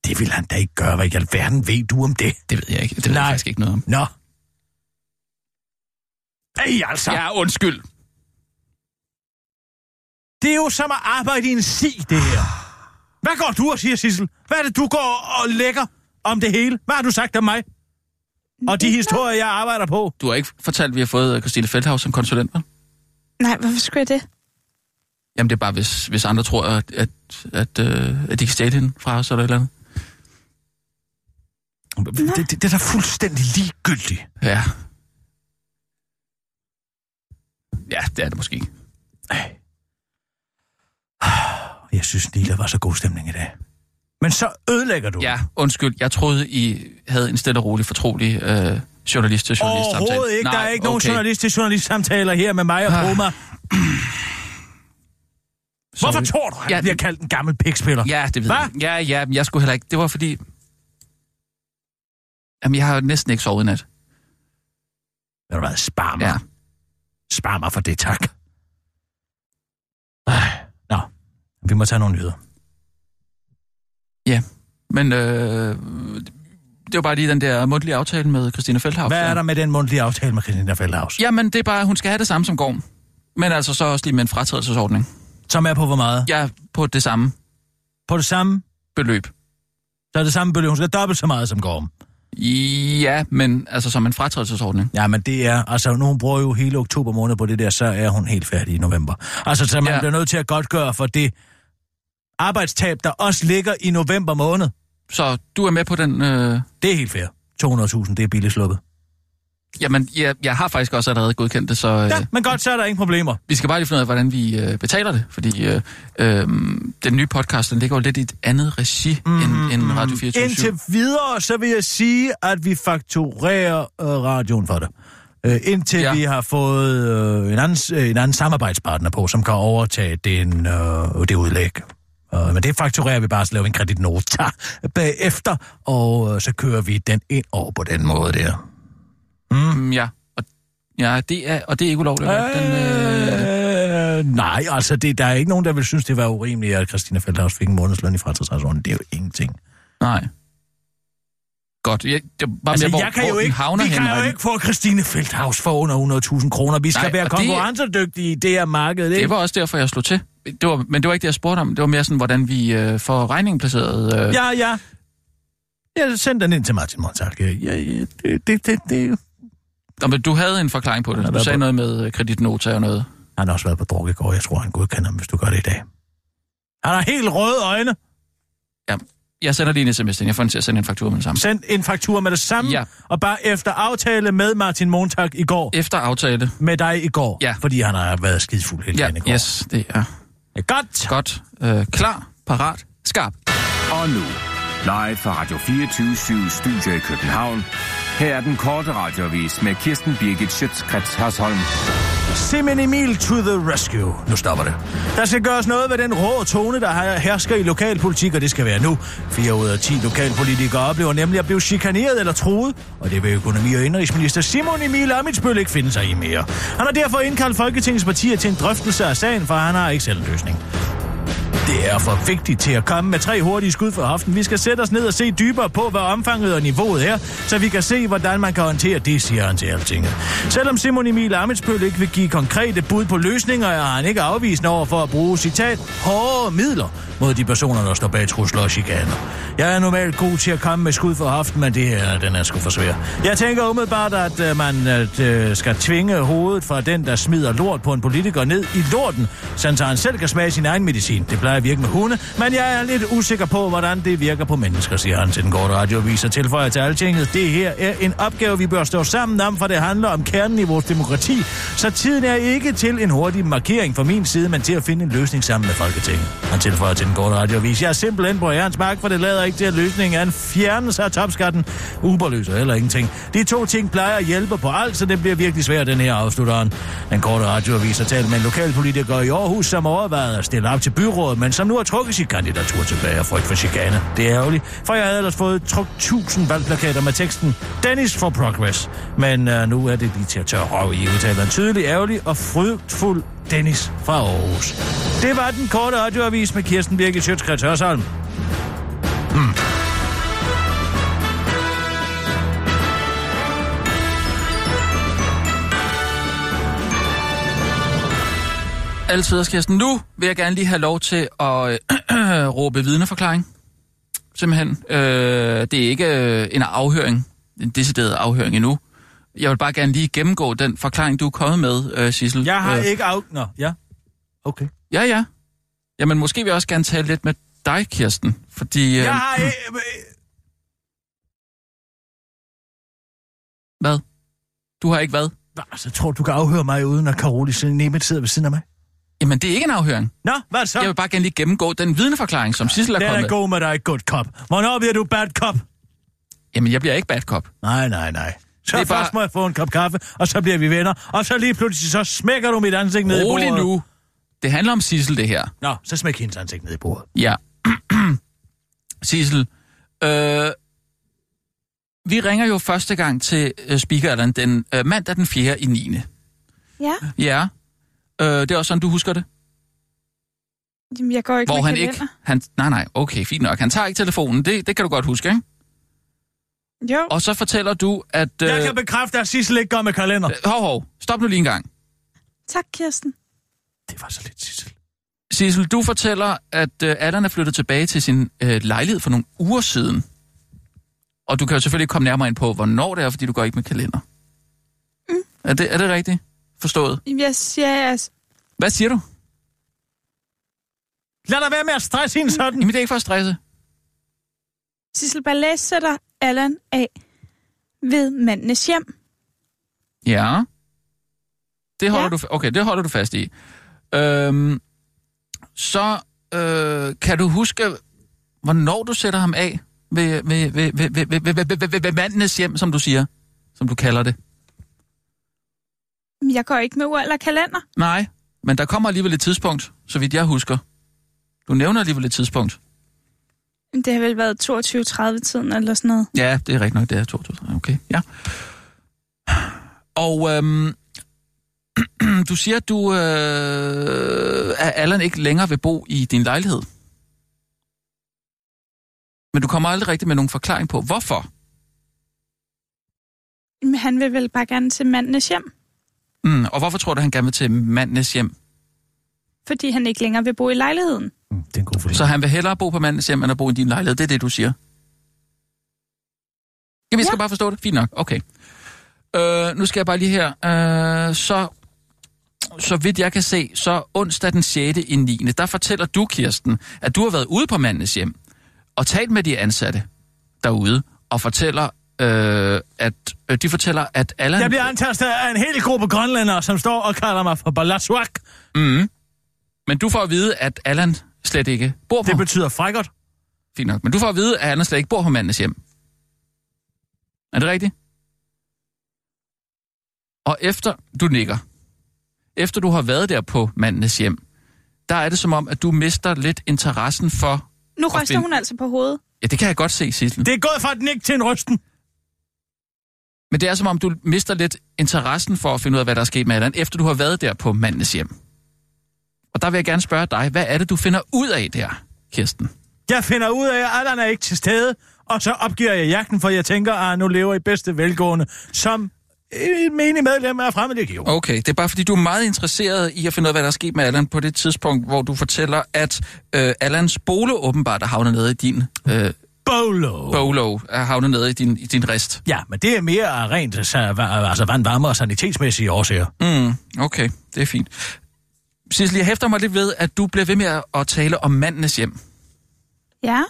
det vil han da ikke gøre. Hvad i alverden ved du om det? Det ved jeg ikke. Det ved Nej. jeg faktisk ikke noget om. Nå. Ej, altså. Ja, undskyld. Det er jo som at arbejde i en si, det her. Hvad går du og siger, Sissel? Hvad er det, du går og lægger om det hele? Hvad har du sagt om mig? Og de historier, jeg arbejder på? Du har ikke fortalt, at vi har fået øh, Christine Feldhaus som konsulent, vel? Nej, hvorfor skulle jeg det? Jamen, det er bare, hvis, hvis andre tror, at, at, at, øh, at de kan stjæle hende fra os, eller et eller andet. Det, det, det er da fuldstændig ligegyldigt. Ja. Ja, det er det måske. Ej. Jeg synes lige, der var så god stemning i dag. Men så ødelægger du. Ja, undskyld. Jeg troede, I havde en stille og rolig, fortrolig øh, journalist til journalist Overhovedet ikke. Der er ikke nogen journalist til journalist samtaler her med mig og Ah. på mig. Hvorfor tror du, at Ja, bliver kaldt en gammel pikspiller? Ja, det ved Hva? jeg. Ja, ja, men jeg skulle heller ikke. Det var fordi... Jamen, jeg har næsten ikke sovet i nat. Ved du hvad, spar mig. Ja. Spar mig for det, tak. Ej. Vi må tage nogle nyheder. Men øh, det var bare lige den der mundtlige aftale med Christina Feldhaus. Hvad er der med den mundtlige aftale med Christina Feldhaus? Jamen, det er bare, hun skal have det samme som Gorm. Men altså så også lige med en fratrædelsesordning. Som er på hvor meget? Ja, på det samme På det samme? beløb. Så er det samme beløb. Hun skal dobbelt så meget som Gorm. Ja, men altså som en fratrædelsesordning. Ja, men det er, altså nu hun bruger jo hele oktober måned på det der, så er hun helt færdig i november. Altså, så man ja. Ja. bliver nødt til at godtgøre for det arbejdstab, der også ligger i november måned. Så du er med på den... Øh... Det er helt fair. 200.000, det er billigt sluppet. Jamen, jeg, jeg har faktisk også allerede godkendt det, så øh, Ja, men godt, så er der ingen problemer. vi skal bare lige finde ud af, hvordan vi øh, betaler det. Fordi øh, øh, den nye podcast, den ligger jo lidt i et andet regi mm, end, end Radio 24 Indtil videre, så vil jeg sige, at vi fakturerer øh, radioen for det. Øh, indtil ja. Ja. vi har fået øh, en, anden, øh, en anden samarbejdspartner på, som kan overtage den, øh, det udlæg. Øh, men det fakturerer vi bare, så laver vi en kreditnota bagefter, og øh, så kører vi den ind over på den måde der. Mm, ja, og, ja det er, og det er ikke ulovligt. Øh... Den, øh... Nej, altså det, der er ikke nogen, der vil synes, det var urimeligt, at Christina Feldhaus fik en månedsløn i fratrædsrejsordenen. Det er jo ingenting. Nej. Godt. Jeg, det var bare Altså, mere, hvor, jeg kan hvor jo ikke, havner vi kan jo ikke få Christine Feldhaus for under 100.000 kroner. Vi skal Nej, være det- konkurrencedygtige i det her marked. Ikke? Det var også derfor, jeg slog til. Det var, men det var ikke det, jeg spurgte om. Det var mere sådan, hvordan vi øh, får regningen placeret. Øh. Ja, ja. Jeg sendte den ind til Martin Montalk. Ja, ja, det, det, det, det. Nå, men du havde en forklaring på det. Du sagde på- noget med øh, kreditnota og noget. Han har også været på druk i går. Jeg tror, han godkender ham, hvis du gør det i dag. Han har helt røde øjne. Jeg sender lige en sms ind. Jeg får den til at sende en faktur med det samme. Send en faktur med det samme. Ja. Og bare efter aftale med Martin Montag i går. Efter aftale. Med dig i går. Ja. Fordi han har været skidfuld hele Ja, i går. yes, det er Ja, godt. godt. Øh, klar, parat, skarp. Og nu, live fra Radio 24 Studio i København. Her er den korte radiovis med Kirsten Birgit Schøtzgrads Hasholm. Simen Emil to the rescue. Nu stopper det. Der skal gøres noget ved den rå tone, der hersker i lokalpolitik, og det skal være nu. Fire ud af 10 lokalpolitikere oplever nemlig at blive chikaneret eller truet, og det vil økonomi- og indrigsminister Simon Emil Amitsbøl ikke finde sig i mere. Han har derfor indkaldt Folketingets partier til en drøftelse af sagen, for han har ikke selv en løsning. Det er for vigtigt til at komme med tre hurtige skud for hoften. Vi skal sætte os ned og se dybere på, hvad omfanget og niveauet er, så vi kan se, hvordan man kan håndtere det, siger han til altinget. Selvom Simon Emil Amitsbøl ikke vil give konkrete bud på løsninger, er han ikke afvisende over for at bruge, citat, hårde midler mod de personer, der står bag trusler og chikaner. Jeg er normalt god til at komme med skud for hoften, men det her, den er sgu for svær. Jeg tænker umiddelbart, at øh, man at, øh, skal tvinge hovedet fra den, der smider lort på en politiker ned i lorten, så han selv kan smage sin egen medicin. Det plejer at virke med hunde, men jeg er lidt usikker på, hvordan det virker på mennesker, siger han til den korte radioavis og tilføjer til altinget. Det her er en opgave, vi bør stå sammen om, for det handler om kernen i vores demokrati, så tiden er ikke til en hurtig markering fra min side, men til at finde en løsning sammen med Folketinget. Han tilføjer til den korte radioavis. Jeg er simpelthen på ærens mark, for det lader ikke til, at løsningen er en fjernelse af topskatten. Uber løser heller ingenting. De to ting plejer at hjælpe på alt, så det bliver virkelig svært, den her afslutteren. Den korte radioavis har talt med en lokalpolitiker i Aarhus, som overvejede at stille op til byrådet, men som nu har trukket sit kandidatur tilbage af frygt for chikane. Det er ærgerligt, for jeg havde ellers fået trukket tusind valgplakater med teksten Dennis for Progress. Men uh, nu er det lige til at tørre røv i, udtaler en tydelig, ærgerlig og frygtfuld Dennis fra Aarhus. Det var den korte radioavis med Kirsten Birgit Sjøtskrets Hørsholm. Altid, Kirsten. Nu vil jeg gerne lige have lov til at øh, råbe vidneforklaring. Simpelthen. Øh, det er ikke øh, en afhøring, en decideret afhøring endnu. Jeg vil bare gerne lige gennemgå den forklaring, du er kommet med, øh, Sissel. Jeg har øh, ikke af... Nå, ja. Okay. Ja, ja. Jamen, måske vil jeg også gerne tale lidt med dig, Kirsten. Fordi... Øh, Jeg har ikke... Hvad? Du har ikke hvad? Nå, så tror du, du kan afhøre mig, uden at Karoli Nemeth sidder ved siden af mig? Jamen, det er ikke en afhøring. Nå, hvad så? Jeg vil bare gerne lige gennemgå den vidneforklaring, som Sissel er Den kommet er med. god med dig, good cop. Hvornår bliver du bad cop? Jamen, jeg bliver ikke bad cop. Nej, nej, nej. Så Det er først bare- må jeg få en kop kaffe, og så bliver vi venner. Og så lige pludselig, så smækker du mit ansigt ned i bordet. Rolig nu. Det handler om Sissel, det her. Nå, så smæk hendes ansigt ned i bordet. Ja. Sissel, øh, vi ringer jo første gang til øh, speakeren den øh, mandag den 4. i 9. Ja, Ja. Øh, det er også sådan, du husker det? Jamen, jeg går ikke Hvor med han kalender. ikke... Han, nej, nej, okay, fint nok. Han tager ikke telefonen, det, det kan du godt huske, ikke? Jo, Og så fortæller du, at... Øh, Jeg kan bekræfte, at Sissel ikke går med kalender. øh, hov, hov, stop nu lige en gang. tak Kirsten. Det var så lidt Sissel. Sissel, du fortæller, at øh, Allan er flyttet tilbage til sin øh, lejlighed for nogle uger siden. Og du kan jo selvfølgelig ikke komme nærmere ind på, hvornår det er, fordi du går ikke med kalender. Mm. Er, det, er det rigtigt forstået? Siger, altså, Hvad siger du? Lad dig være med at stresse hende sådan. Jamen, det er ikke for at stresse. Sissel Ballet sætter Allan af ved mandenes hjem. Ja. Det holder, Ja. Du, okay, det holder du fast i. Øhm, så øh, kan du huske, hvornår du sætter ham af ved, ved, ved, ved, ved, ved, ved, ved, ved, ved, ved mandenes hjem, som du siger, som du kalder det? Jeg går ikke med ur eller kalender. Nej, men der kommer alligevel et tidspunkt, så vidt jeg husker. Du nævner alligevel et tidspunkt. Det har vel været 22.30-tiden eller sådan noget. Ja, det er rigtigt nok, det er 2000. Okay, ja. Og øhm, du siger, at du øh, at Allan ikke længere vil bo i din lejlighed. Men du kommer aldrig rigtig med nogen forklaring på, hvorfor. Men han vil vel bare gerne til mandenes hjem, Mm, og hvorfor tror du, han gerne vil til mandens hjem? fordi han ikke længere vil bo i lejligheden. Mm, Det er en god. Så han vil hellere bo på mandens hjem, end at bo i din lejlighed. Det er det, du siger? Jamen, jeg skal Ja. bare forstå det. Fint nok. Okay. Øh, nu skal jeg bare lige her. Øh, så, så vidt jeg kan se, så onsdag den 6. i 9. Der fortæller du, Kirsten, at du har været ude på mandens hjem og talt med de ansatte derude og fortæller, øh, at øh, de fortæller, at Allan... Jeg bliver antastet af en hel gruppe grønlændere, som står og kalder mig for Balaswak. Mm, men du får at vide, at Allan slet ikke bor på... Det betyder frækkert. Fint nok. Men du får at vide, at Allan slet ikke bor på mandens hjem. Er det rigtigt? Og efter du nikker, efter du har været der på mandens hjem, der er det som om, at du mister lidt interessen for... Nu ryster hun altså på hovedet. Ja, det kan jeg godt se, Sissel. Det er gået fra den ikke til en rysten. Men det er som om, du mister lidt interessen for at finde ud af, hvad der er sket med Allan, efter du har været der på mandens hjem. Og der vil jeg gerne spørge dig, hvad er det, du finder ud af der, Kirsten? Jeg finder ud af, at Allan er ikke til stede, og så opgiver jeg jagten, for jeg tænker, at nu lever i bedste velgående som menig medlem af Fremmedlegion. Okay, det er bare fordi, du er meget interesseret i at finde ud af, hvad der er sket med Allan på det tidspunkt, hvor du fortæller, at øh, Allans bole åbenbart er havnet nede i din... Øh, Bolo. bolo er havnet nede i din, i din rist. Ja, men det er mere rent altså vand, varme og sanitetsmæssige årsager. Mm, okay, det er fint. Sissel, jeg hæfter mig lidt ved, at du bliver ved med at, tale om mandenes hjem. Ja,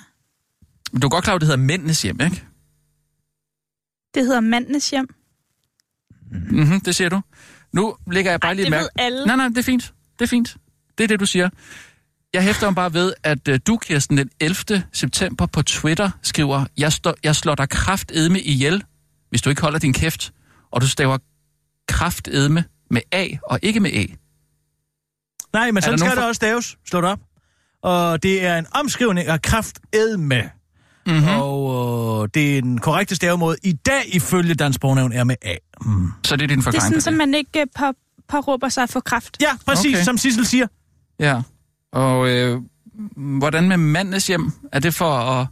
Men du er godt klar, at det hedder mændenes hjem, ikke? det hedder Mandenes Hjem. Mm-hmm, det siger du. Nu lægger jeg bare Ej, lige det mærke... ved alle. Nej, nej, det er fint. Det er fint. Det er det, du siger. Jeg hæfter mig bare ved, at uh, du, Kirsten, den 11. september på Twitter skriver, jeg, stå, jeg slår dig kraftedme ihjel, hvis du ikke holder din kæft. Og du staver kraftedme med A og ikke med E. Nej, men sådan skal nogen det for- også staves. Slå det op. Og det er en omskrivning af kraftedme. Mm-hmm. Og øh, det er den korrekte stavemåde i dag ifølge Dansk Sprognævn er med A. Mm. Så det er din Det er forklaring sådan, så man ikke øh, på, påråber sig for kraft. Ja, præcis, Okay. okay. som Sissel siger. Ja. Og øh, hvordan med mandens hjem? Er det for at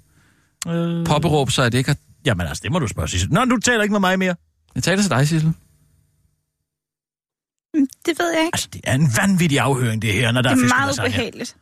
Øh... påberåbe sig, at det ikke har... Jamen altså, det må du spørge Sissel. Nå, du taler ikke med mig mere. Jeg taler til dig, Sissel. Mm, Det ved jeg ikke. Altså, det er en vanvittig afhøring, det her, når der Det er er meget ubehageligt.